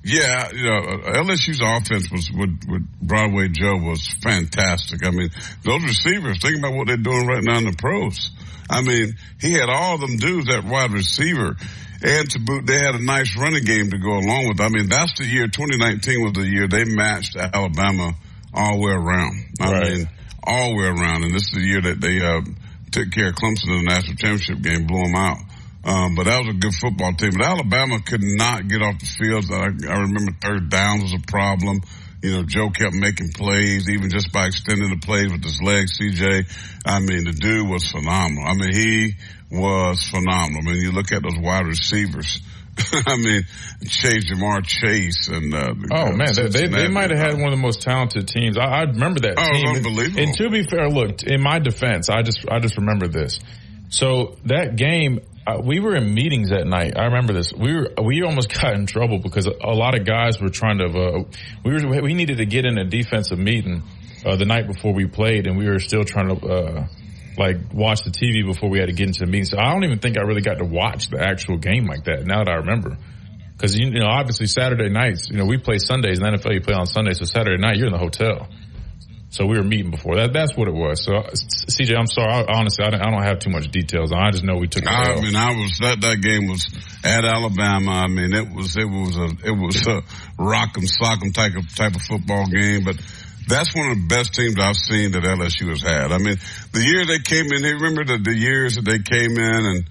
Yeah, you know, LSU's offense was with, with Broadway Joe was fantastic. I mean, those receivers, think about what they're doing right now in the pros. I mean, he had all of them dudes at wide receiver. And to boot, they had a nice running game to go along with. I mean, that's the year, 2019 was the year they matched Alabama all the way around. I right. mean, all the way around. And this is the year that they, uh, took care of Clemson in the national championship game, blew them out. Um, but that was a good football team. But Alabama could not get off the field. I, I remember third downs was a problem. You know, Joe kept making plays, even just by extending the plays with his legs. CJ, I mean, the dude was phenomenal. I mean, he was phenomenal. I mean, you look at those wide receivers. <laughs> I mean, Chase, Ja'Marr Chase, and uh, oh man, they, they, they might have had one of the most talented teams. I, I remember that oh, team. Unbelievable. And, and to be fair, look, in my defense, I just I just remember this. So that game, uh, we were in meetings that night. I remember this. We were we almost <laughs> got in trouble because a, lot of guys were trying to. Uh, we were we needed to get in a defensive meeting uh, the night before we played, and we were still trying to uh, like watch the TV before we had to get into the meeting. So I don't even think I really got to watch the actual game like that. Now that I remember. Because you know, obviously Saturday nights, you know, we play Sundays the NFL. You play on Sundays, so Saturday night you're in the hotel. So we were meeting before that. That's what it was. So uh, CJ, I'm sorry. I, honestly, I don't, I don't, have too much details. I just know we took. I mean, I was that that game was at Alabama. I mean, it was it was a it was a rock 'em sock 'em type of type of football game, but. That's one of the best teams I've seen that LSU has had. I mean, the year they came in, they remember the, the years that they came in and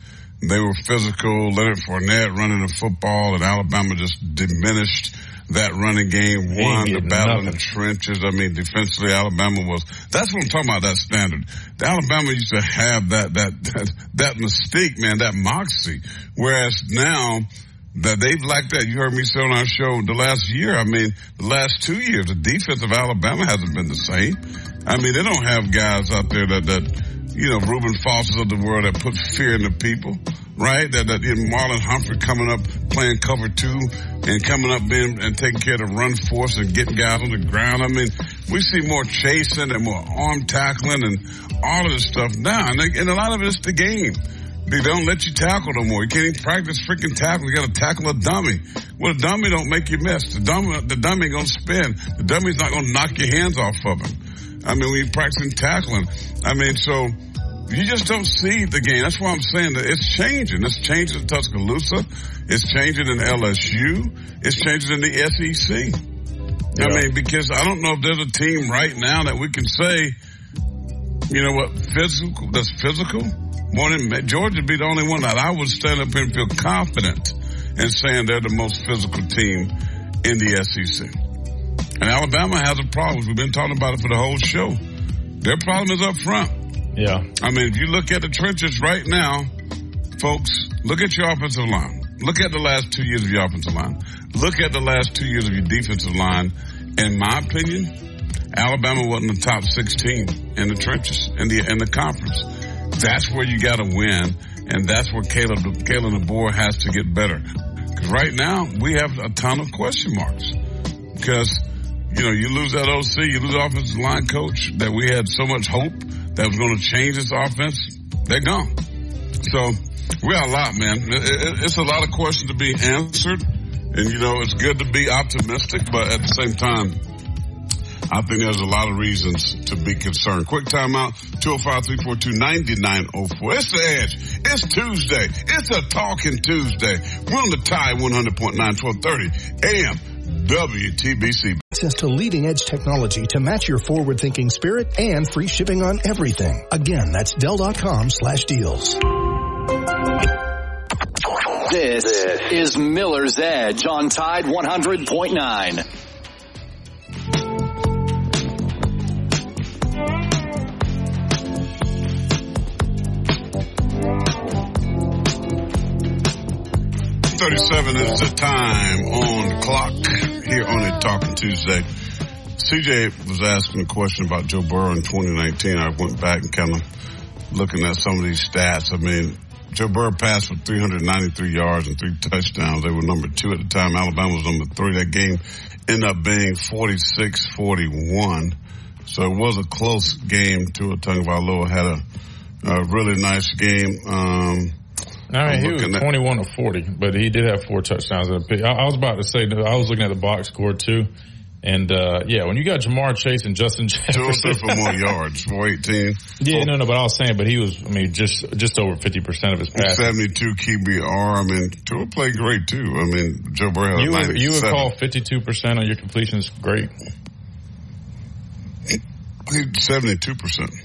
they were physical. Leonard Fournette running the football, and Alabama just diminished that running game, won the battle nothing. in the trenches. I mean, defensively, Alabama was, that's what I'm talking about, that standard. The Alabama used to have that, that, that, that mystique, man, that moxie. Whereas now, that they've lacked that. You heard me say on our show the last year. I mean, the last two years, the defense of Alabama hasn't been the same. I mean, they don't have guys out there that, that, you know, Reuben Fosters of the world that put fear in the people right? That, that you know, Marlon Humphrey coming up playing cover two and coming up being and taking care of the run force and getting guys on the ground. I mean, we see more chasing and more arm tackling and all of this stuff now, and, they, and a lot of it's the game. They don't let you tackle no more. You can't even practice freaking tackle. You got to tackle a dummy. Well, a dummy don't make you miss. The dummy, the dummy gonna spin. The dummy's not gonna knock your hands off of him. I mean, you're practicing tackling, I mean, so you just don't see the game. That's why I'm saying that it's changing. It's changing in Tuscaloosa. It's changing in LSU. It's changing in the SEC. Yeah. I mean, because I don't know if there's a team right now that we can say, you know what, physical, that's physical. More than Georgia be the only one that I would stand up and feel confident in saying they're the most physical team in the SEC. And Alabama has a problem. We've been talking about it for the whole show. Their problem is up front. Yeah. I mean, if you look at the trenches right now, folks, look at your offensive line. Look at the last two years of your offensive line. Look at the last two years of your defensive line. In my opinion, Alabama wasn't the top 16 in the trenches in the in the conference. That's where you got to win, and that's where Caleb Caleb DeBoer has to get better. Because right now we have a ton of question marks. Because you know you lose that OC, you lose offensive line coach that we had so much hope that was going to change this offense, they're gone. So we got a lot, man. It's a lot of questions to be answered. And, you know, it's good to be optimistic, but at the same time, I think there's a lot of reasons to be concerned. Quick timeout, 205-342-9904. It's the Edge. It's Tuesday. It's a talking Tuesday. We're on the Tide 100.9, 1230 AM. WTBC. Access to leading edge technology to match your forward thinking spirit and free shipping on everything. Again, that's Dell.com slash deals. This, this is Miller's Edge on Tide 100.9. 37 is the time on the clock here on a Talking Tuesday. CJ was asking a question about Joe Burrow in 2019. I went back and kind of looking at some of these stats. I mean, Joe Burrow passed for 393 yards and three touchdowns. They were number two at the time. Alabama was number three. That game ended up being 46-41. So it was a close game. To Tua Tagovailoa had a a really nice game. Um, I mean, he was 21 of 40, but he did have four touchdowns in a pick. I, I was about to say, I was looking at the box score too. And, uh, yeah, when you got Ja'Marr Chase and Justin Jefferson. <laughs> Two for more yards, 418. Yeah, no, no, but I was saying, but he was, I mean, just, just over 50% of his passes. 72 QBR. I mean, Tua played great too. I mean, Joe Burrow you would, you would call 52% on your completions great. 72%.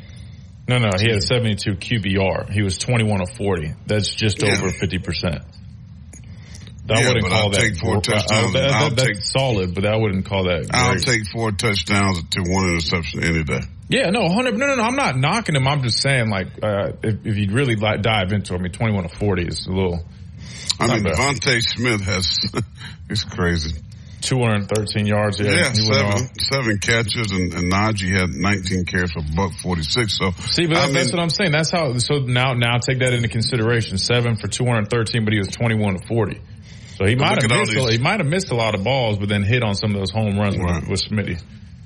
No, no, he had 72 QBR. He was 21 of 40. That's just yeah. over 50%. I yeah, wouldn't call I'll that. Take four touchdowns. I, that, I'll that's take, solid, but I wouldn't call that. Great. I'll take four touchdowns to one interception any day. Yeah, no, hundred. No, no, no. I'm not knocking him. I'm just saying, like, uh, if, if you really like, dive into, it, I mean, 21 to 40 is a little. I mean, DeVonta Smith has. <laughs> it's crazy. 213 yards. Yeah, yeah seven, seven catches, and, and Najee had 19 carries for buck 46. So see, but that's, that's what I'm saying. That's how. So now, now take that into consideration. Seven for 213, but he was 21 to 40. So he might have missed. A, he might have missed a lot of balls, but then hit on some of those home runs right. with, with Smitty.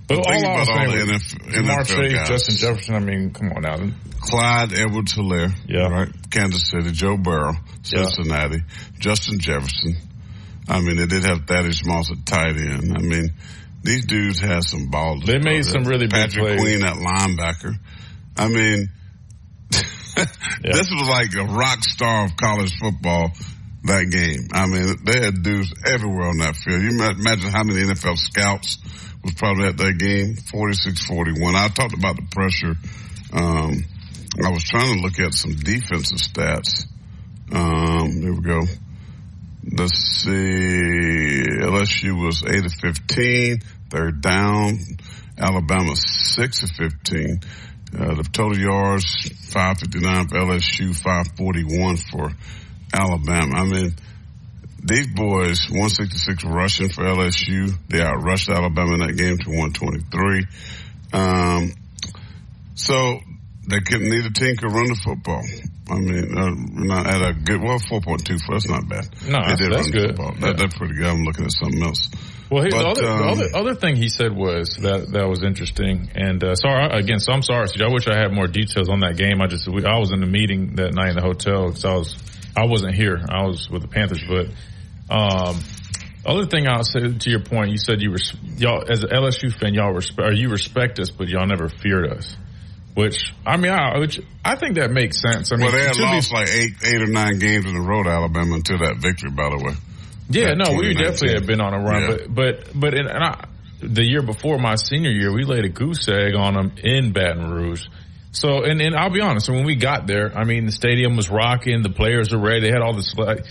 But all I was saying was NFL, Chase, guys. Justin Jefferson. I mean, come on now. Clyde Edwards-Helaire. Yeah. Right. Kansas City. Joe Burrow. Cincinnati. Yeah. Justin Jefferson. I mean, they did have Thaddeus Moss at tight end. I mean, these dudes had some balls. They made some really Patrick big Queen at linebacker. I mean, <laughs> yeah. this was like a rock star of college football that game. I mean, they had dudes everywhere on that field. You imagine how many NFL scouts was probably at that game? 46-41. I talked about the pressure. Um, I was trying to look at some defensive stats. Um, here we go. Let's see. LSU was 8 of 15, They're down. Alabama 6 of 15. Uh, the total yards 559 for LSU, 541 for Alabama. I mean, these boys, 166 rushing for LSU. They outrushed Alabama in that game to 123. Um, so they couldn't, neither team could run the football. I mean, uh, not at a good, well, 4.2, that's not bad. No, they did that's, good. That, yeah. That's pretty good. I'm looking at something else. Well, but, the, other, um, the other, other thing he said was that that was interesting. And uh, sorry again, so I'm sorry. I wish I had more details on that game. I just we, I was in the meeting that night in the hotel because I was I wasn't here. I was with the Panthers. But um, other thing I'll say to your point, you said you were y'all as an LSU fan, y'all respect or you respect us, but y'all never feared us. Which I mean, I which I think that makes sense. I mean, well, they had lost be, like eight, eight or nine games in a row to Alabama until that victory. By the way, yeah, no, we definitely had been on a run, yeah. but but but in, I, the year before my senior year, we laid a goose egg on them in Baton Rouge. So, and, and I'll be honest, when we got there, I mean, the stadium was rocking, the players were ready, they had all this, like,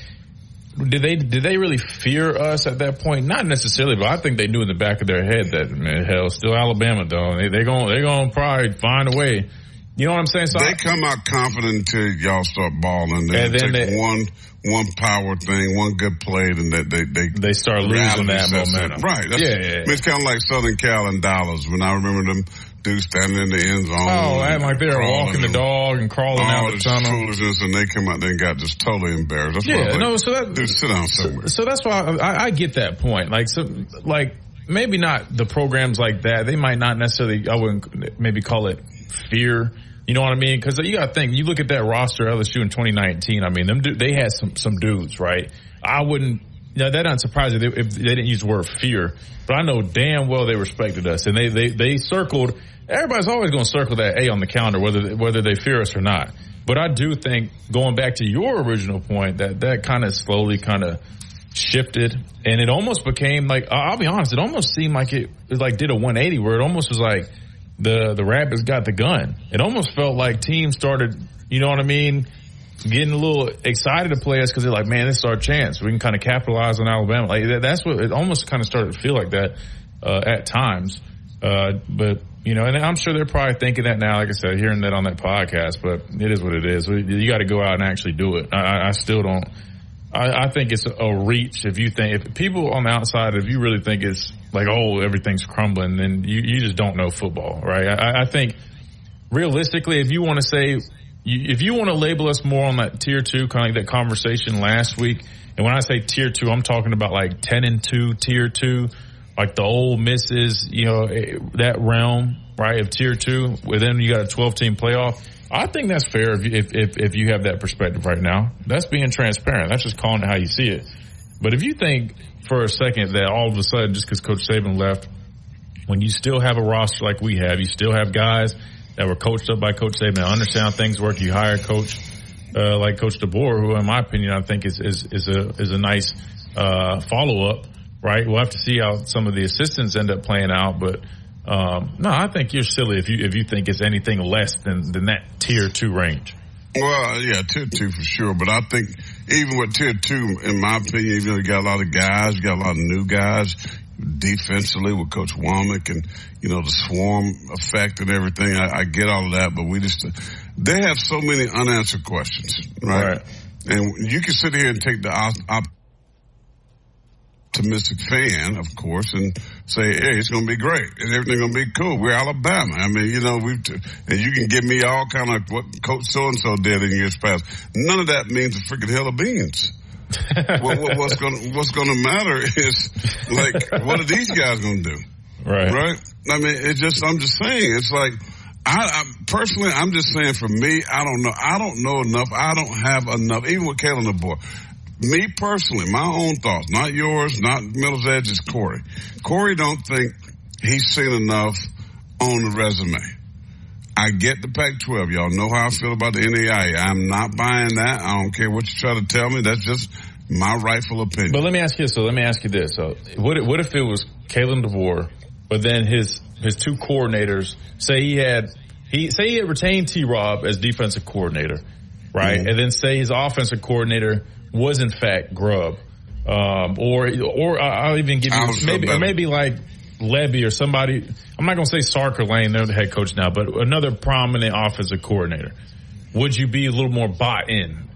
did they, did they really fear us at that point? Not necessarily, but I think they knew in the back of their head that, man, hell, still Alabama though. They, they're going, they're going to probably find a way. You know what I'm saying? So they I, come out confident until y'all start balling. They and then take they, one, one power thing, one good play, and they, they, they, they start losing that momentum. Right. That's, yeah, yeah. I mean, it's kind of like Southern Cal and Dallas when I remember them dudes standing in the end zone. Oh, and like they were walking the dog and crawling out the tunnel. foolishness, and they come out there and got just totally embarrassed. That's yeah, no, so that dude, sit down somewhere. So, so that's why I, I, get that point. Like, so, like maybe not the programs like that. They might not necessarily. I wouldn't maybe call it fear. You know what I mean? Because you got to think. You look at that roster LSU in 2019. I mean, them they had some some dudes, right? I wouldn't now that doesn't surprise me if they didn't use the word fear, but I know damn well they respected us and they they they circled everybody's always going to circle that A on the calendar, whether whether they fear us or not. But I do think going back to your original point that that kind of slowly kind of shifted and it almost became like I'll be honest, it almost seemed like it, it like did a 180 where it almost was like the the Rapids got the gun. It almost felt like teams started, you know what I mean, getting a little excited to play us because they're like, man, this is our chance. We can kind of capitalize on Alabama. Like that's what it almost kind of started to feel like that uh, at times. Uh, but you know, and I'm sure they're probably thinking that now. Like I said, hearing that on that podcast, but it is what it is. You got to go out and actually do it. I, I still don't. I, I, think it's a reach if you think if people on the outside, if you really think it's like, oh, everything's crumbling, then you, you just don't know football, right? I, I think realistically, if you want to say, you, if you want to label us more on that tier two, kind of like that conversation last week, and when I say tier two, I'm talking about like ten and two, tier two like the Ole Misses, you know, eh, that realm, right, of tier two. Within you got a 12 team playoff. I think that's fair if, if, if, if you have that perspective right now. That's being transparent. That's just calling it how you see it. But if you think for a second that all of a sudden, just because Coach Saban left, when you still have a roster like we have, you still have guys that were coached up by Coach Saban, I understand how things work. You hire a coach uh, like Coach DeBoer, who, in my opinion, I think is is is a is a nice uh, follow up. Right, we'll have to see how some of the assistants end up playing out, but um, no, I think you're silly if you if you think it's anything less than than that tier two range. Well, yeah, tier two for sure. But I think even with tier two, in my opinion, even though you got a lot of guys, you got a lot of new guys defensively with Coach Wommack and, you know, the swarm effect and everything. I, I get all of that, but we just, they have so many unanswered questions, right? right. And you can sit here and take the op- op- optimistic fan, of course, and say, "Hey, it's going to be great and everything's going to be cool." We're Alabama. I mean, you know, we and you can give me all kind of what Coach so and so did in years past. None of that means a freaking hell of beans. <laughs> what, what, what's going what's going to matter is like what are these guys going to do? Right. Right. I mean, it's just I'm just saying it's like. I, I personally, I'm just saying for me, I don't know. I don't know enough. I don't have enough. Even with Kalen DeBoer, me personally, my own thoughts, not yours, not Miller's Edge's Corey. Corey don't think he's seen enough on the resume. I get the Pac-12. Y'all know how I feel about the NAIA. I'm not buying that. I don't care what you try to tell me. That's just my rightful opinion. But let me ask you. So let me ask you this. So what? What if it was Kalen DeBoer, but then his his two coordinators say he had he say he had retained T. Rob as defensive coordinator, right? Mm-hmm. And then say his offensive coordinator was in fact Grubb, um, or or I'll even give you maybe or maybe like Lebby or somebody. I'm not going to say Sark or Lane; they're the head coach now, but another prominent offensive coordinator. Would you be a little more bought in?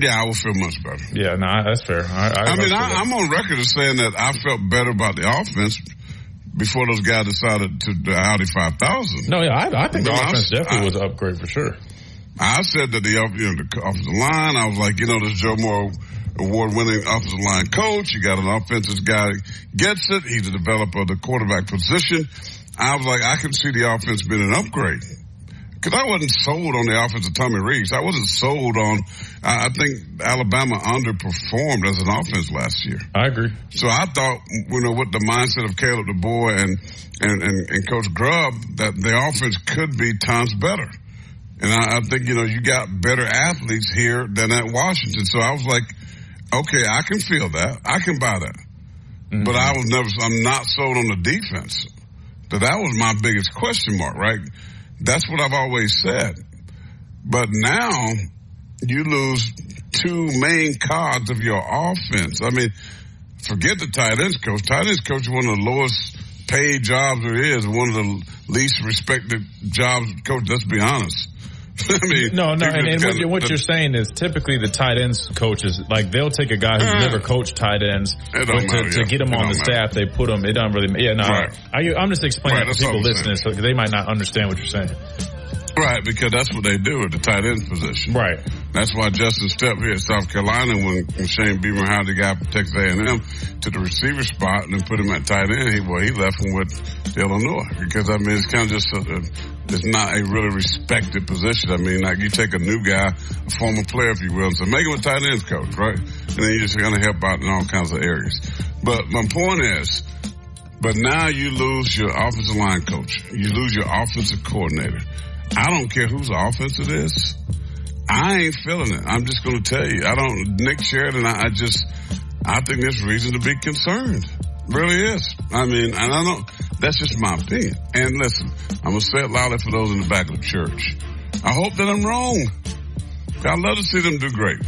Yeah, I would feel much better. Yeah, no, that's fair. I, I, I mean, I, am on record as saying that I felt better about the offense before those guys decided to the Audi 5000. No, yeah, I, I think the offense definitely was an upgrade for sure. I said that the, you know, the offensive line, I was like, you know, this Joe Moore award winning offensive line coach. You got an offensive guy gets it. He's a developer of the quarterback position. I was like, I can see the offense being an upgrade. Cause I wasn't sold on the offense of Tommy Rees. I wasn't sold on, I think Alabama underperformed as an offense last year. I agree. So I thought, you know, with the mindset of Caleb DeBoer and, and, and, and Coach Grubb, that the offense could be times better. And I, I think, you know, you got better athletes here than at Washington. So I was like, okay, I can feel that. I can buy that. Mm-hmm. But I was never, I'm not sold on the defense. So that was my biggest question mark, right? That's what I've always said. But now you lose two main cards of your offense. I mean, forget the tight ends coach. Tight ends coach is one of the lowest paid jobs there is, one of the least respected jobs coach. Let's be honest. <laughs> I mean, no, no, and, and what, what, you're saying is typically the tight ends coaches like they'll take a guy who's uh, never coached tight ends, but to, matter, to, get him on the matter. staff, they put him. It doesn't really. Yeah, no, right. I, am just explaining right, that to people listening, so they might not understand what you're saying. Right, because that's what they do at the tight end position. Right. That's why Justin stepped here at South Carolina, when, when Shane Beamer hired the guy from Texas A&M to the receiver spot and then put him at tight end, he well he left him with Illinois because I mean it's kind of just a, it's not a really respected position. I mean, like you take a new guy, a former player, if you will, and say make him a tight ends coach, right? And then you're just going to help out in all kinds of areas. But my point is, but now you lose your offensive line coach, you lose your offensive coordinator I don't care whose offense it is. I ain't feeling it. I'm just going to tell you. I don't, Nick Sheridan, I, I just, I think there's reason to be concerned. Really is. I mean, and I don't, that's just my opinion. And listen, I'm going to say it loudly for those in the back of the church. I hope that I'm wrong. I'd love to see them do great.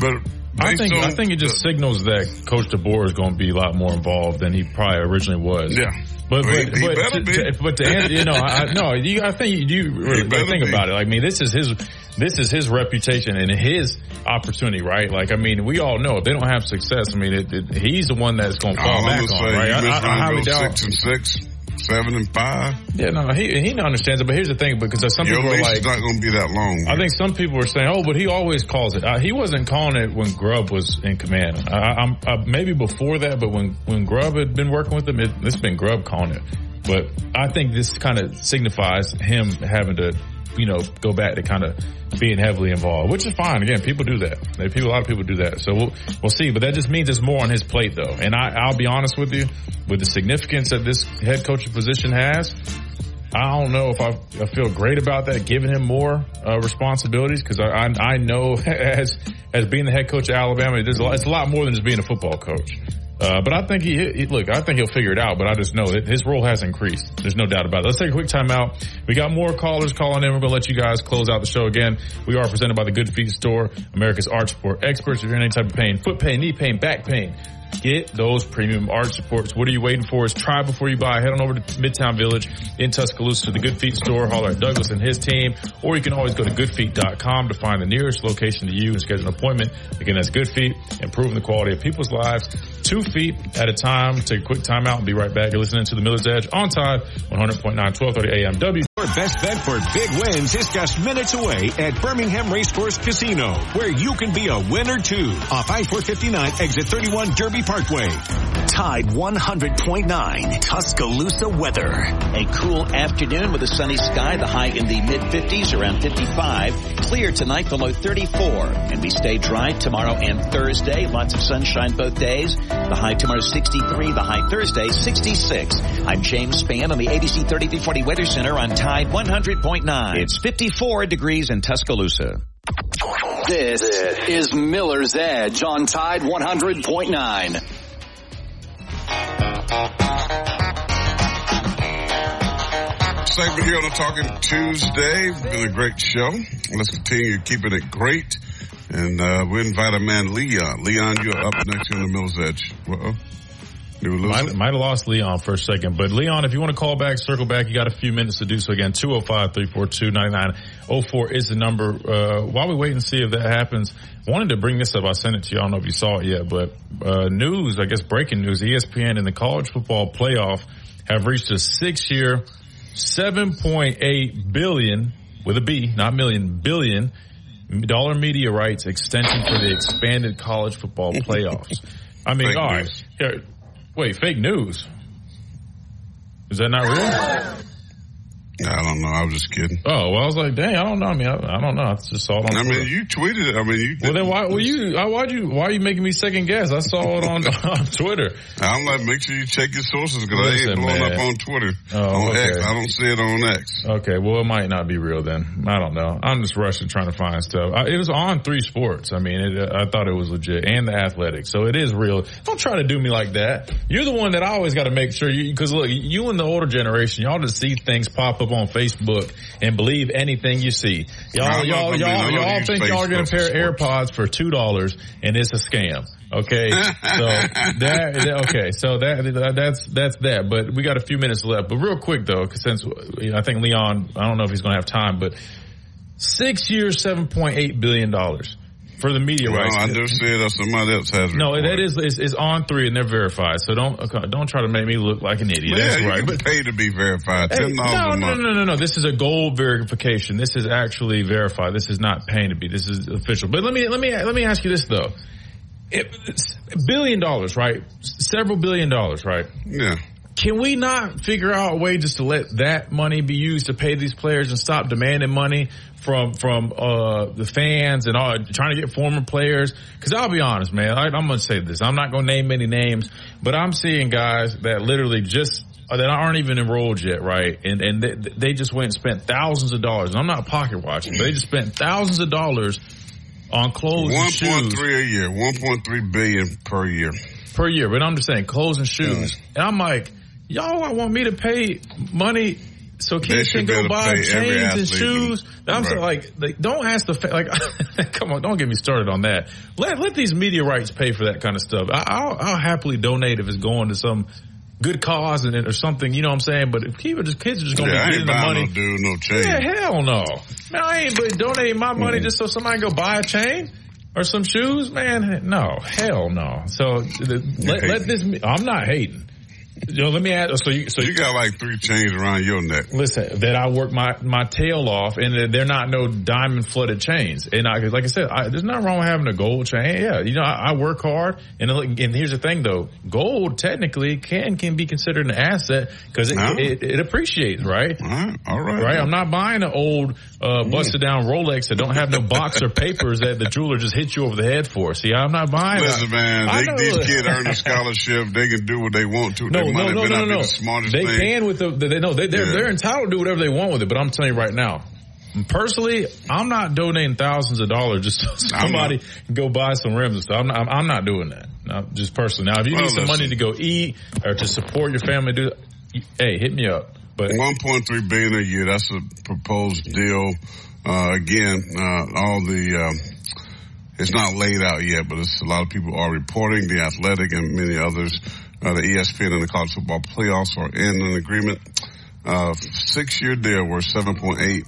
But I think I think it just the, signals that Coach DeBoer is going to be a lot more involved than he probably originally was. Yeah, but but, but, to, to, but to answer, you know, I, no, you, I think you, you really think be. about it. Like, I mean, this is his this is his reputation and his opportunity, right? Like, I mean, we all know if they don't have success, I mean, it, it, he's the one that's going to fall back on, right? I, I, I highly doubt six and six seven and five. Yeah, no, he he understands it. But here's the thing, because some Your people are like, not going to be that long. I think some people are saying, oh, but he always calls it. Uh, he wasn't calling it when Grubb was in command. I, am uh, maybe before that, but when when Grubb had been working with him, it, it's been Grubb calling it. But I think this kind of signifies him having to you know, go back to kind of being heavily involved, which is fine. Again, people do that. People, a lot of people do that. So we'll, we'll see. But that just means there's more on his plate though. And I, I'll be honest with you, with the significance that this head coaching position has, I don't know if I, I feel great about that, giving him more uh, responsibilities because I, I, I know <laughs> as as being the head coach of Alabama, there's a lot, it's a lot more than just being a football coach. Uh, but I think he, he, look, I think he'll figure it out, but I just know that his role has increased. There's no doubt about it. Let's take a quick time out. We got more callers calling in. We're going to let you guys close out the show again. We are presented by the Good Feet Store, America's arch support experts. If you're in any type of pain, foot pain, knee pain, back pain, Get those premium arch supports. What are you waiting for? Is try before you buy. Head on over to Midtown Village in Tuscaloosa to the Good Feet store. Holler at Douglas and his team. Or you can always go to goodfeet.com to find the nearest location to you and schedule an appointment. Again, that's Good Feet, improving the quality of people's lives two feet at a time. Take a quick timeout and be right back. You're listening to the Miller's Edge on Tide 100.9, 1230 AM. W. Your best bet for big wins is just minutes away at Birmingham Racecourse Casino, where you can be a winner too. Off I-459, exit 31 Derby Parkway. Tide 100.9 Tuscaloosa weather. A cool afternoon with a sunny sky, the high in the mid 50s, around 55. Clear tonight, the low 34. And we stay dry tomorrow and Thursday. Lots of sunshine both days. The high tomorrow 63, the high Thursday 66. I'm James Spann on the ABC 3340 Weather Center on Tide 100.9. It's 54 degrees in Tuscaloosa. This is Miller's Edge on Tide 100.9. Segment here on a Talking Tuesday. Been a great show. Let's continue keeping it great. And uh, we invite a man, Leon. Leon, you're up next on the Miller's Edge. Uh-oh. Might, might have lost Leon for a second, but Leon, if you want to call back, circle back, you got a few minutes to do so again. 205-342-9904 is the number. Uh, while we wait and see if that happens, wanted to bring this up. I sent it to you. I don't know if you saw it yet, but, uh, news, I guess breaking news, ESPN and the college football playoff have reached a six year, 7.8 billion with a B, not million, billion dollar media rights extension for the expanded college football playoffs. I mean, all right. Wait, fake news. Is that not real? I don't know. I was just kidding. Oh well, I was like, dang, I don't know. I mean, I, I don't know. I just saw it on. I mean, you tweeted it. I mean, you. Well, then why? Well, you. Why'd you? Why are you making me second guess? I saw it on, <laughs> on Twitter. I'm like, make sure you check your sources because I ain't blowing man. up on Twitter. Oh, on okay. X, I don't see it on X. Okay, well, it might not be real then. I don't know. I'm just rushing trying to find stuff. I, it was on three sports. I mean, it, I thought it was legit, and the Athletic, so it is real. Don't try to do me like that. You're the one that I always got to make sure you because look, you and the older generation, y'all just see things pop up on Facebook and believe anything you see. Y'all, y'all, y'all, y'all think y'all are going to pair AirPods for two dollars and it's a scam. Okay, <laughs> so that okay, so that that's that's that. But we got a few minutes left. But real quick though, because since I think Leon, I don't know if he's going to have time, but six years, seven point eight billion dollars for the media well, rights. I do see it. Somebody else has. No, that is is, is on three and they're verified. So don't uh, don't try to make me look like an idiot. Yeah, That's right. Can pay to be verified. Hey, no, no, no, no, no, no. This is a gold verification. This is actually verified. This is not paying to be. This is official. But let me let me let me ask you this though. It, billion dollars, right? Several billion dollars, right? Yeah. Can we not figure out a way just to let that money be used to pay these players and stop demanding money from from uh, the fans and all trying to get former players? Because I'll be honest, man, I, I'm going to say this. I'm not going to name any names, but I'm seeing guys that literally just that aren't even enrolled yet, right? And and they, they just went and spent thousands of dollars. And I'm not pocket watching, but they just spent thousands of dollars on clothes. One point three a year, one point three billion per year. Per year, but I'm just saying clothes and shoes. Yeah. And I'm like y'all want me to pay money so kids can go buy chains and shoes. I'm right. like, like, don't ask the like. <laughs> come on, don't get me started on that. Let let these media rights pay for that kind of stuff. I, will I'll happily donate if it's going to some good cause and or something. You know what I'm saying? But if people just kids are just gonna yeah, be getting the money, no dude, no chain. Yeah, hell no. Man, I ain't but donating my money mm. just so somebody can go buy a chain. Or some shoes, man? No, hell no. So let, let this. I'm not hating. You know, let me ask. So you, so you got like three chains around your neck. Listen, that I work my my tail off, and they're not no diamond flooded chains. And I, like I said, I, there's nothing wrong with having a gold chain. Yeah, you know, I, I work hard, and and here's the thing though, gold technically can can be considered an asset because it, no. it, it, appreciates, right? All right, all right. Right. I'm not buying an old uh, busted down Rolex that don't have no box or papers that the jeweler just hit you over the head for. See, I'm not buying. Listen, that. man, they, these kids earn a <laughs> scholarship. They can do what they want to. No, they no, no, no, no. The they thing. can with the. They know they, they're yeah. they're entitled to do whatever they want with it. But I'm telling you right now, Personally, I'm not donating thousands of dollars just so somebody can go buy some rims and stuff. I'm not, I'm not doing that. Not just personally. Now, if you well, need some money to go eat or to support your family, do hey, hit me up. But 1.3 billion a year. That's a proposed deal. Uh, again, uh, all the, uh, it's not laid out yet, but a lot of people are reporting. The Athletic and many others, uh, the ESPN and the college football playoffs are in an agreement. Uh, six year deal worth seven point eight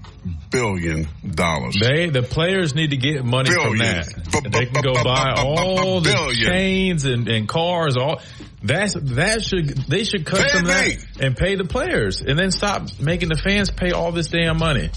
billion dollars. They the players need to get money billion. from that. They can go buy all the chains and, and cars. All that's that should they should cut some that and pay the players, and then stop making the fans pay all this damn money.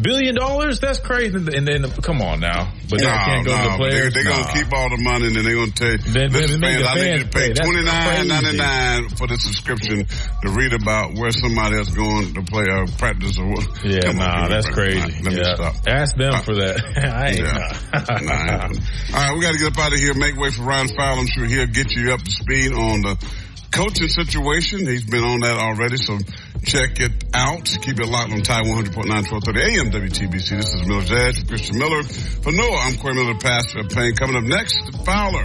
Billion dollars? That's crazy. And then, come on now. But no, they can't go no, to the players. They're, they're nah. going to keep all the money and then they're going to take, then, listen, man, I need you to pay twenty nine ninety nine for the subscription to read about where somebody else going to play or practice or what. Yeah, come nah, on, that's crazy. Right, let yeah. me stop. Ask them uh, for that. <laughs> I ain't yeah. nah, all right, we got to get up out of here. Make way for Ryan Fowler. I'm sure he'll get you up to speed on the coaching situation. He's been on that already, so check it out. Keep it locked on Tide 100.9, 1230 AM WTBC. This is Miller's Edge Christian Miller. For Noah, I'm Corey Miller, pastor of Payne. Coming up next, Fowler.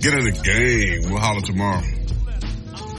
Get in the game. We'll holler tomorrow.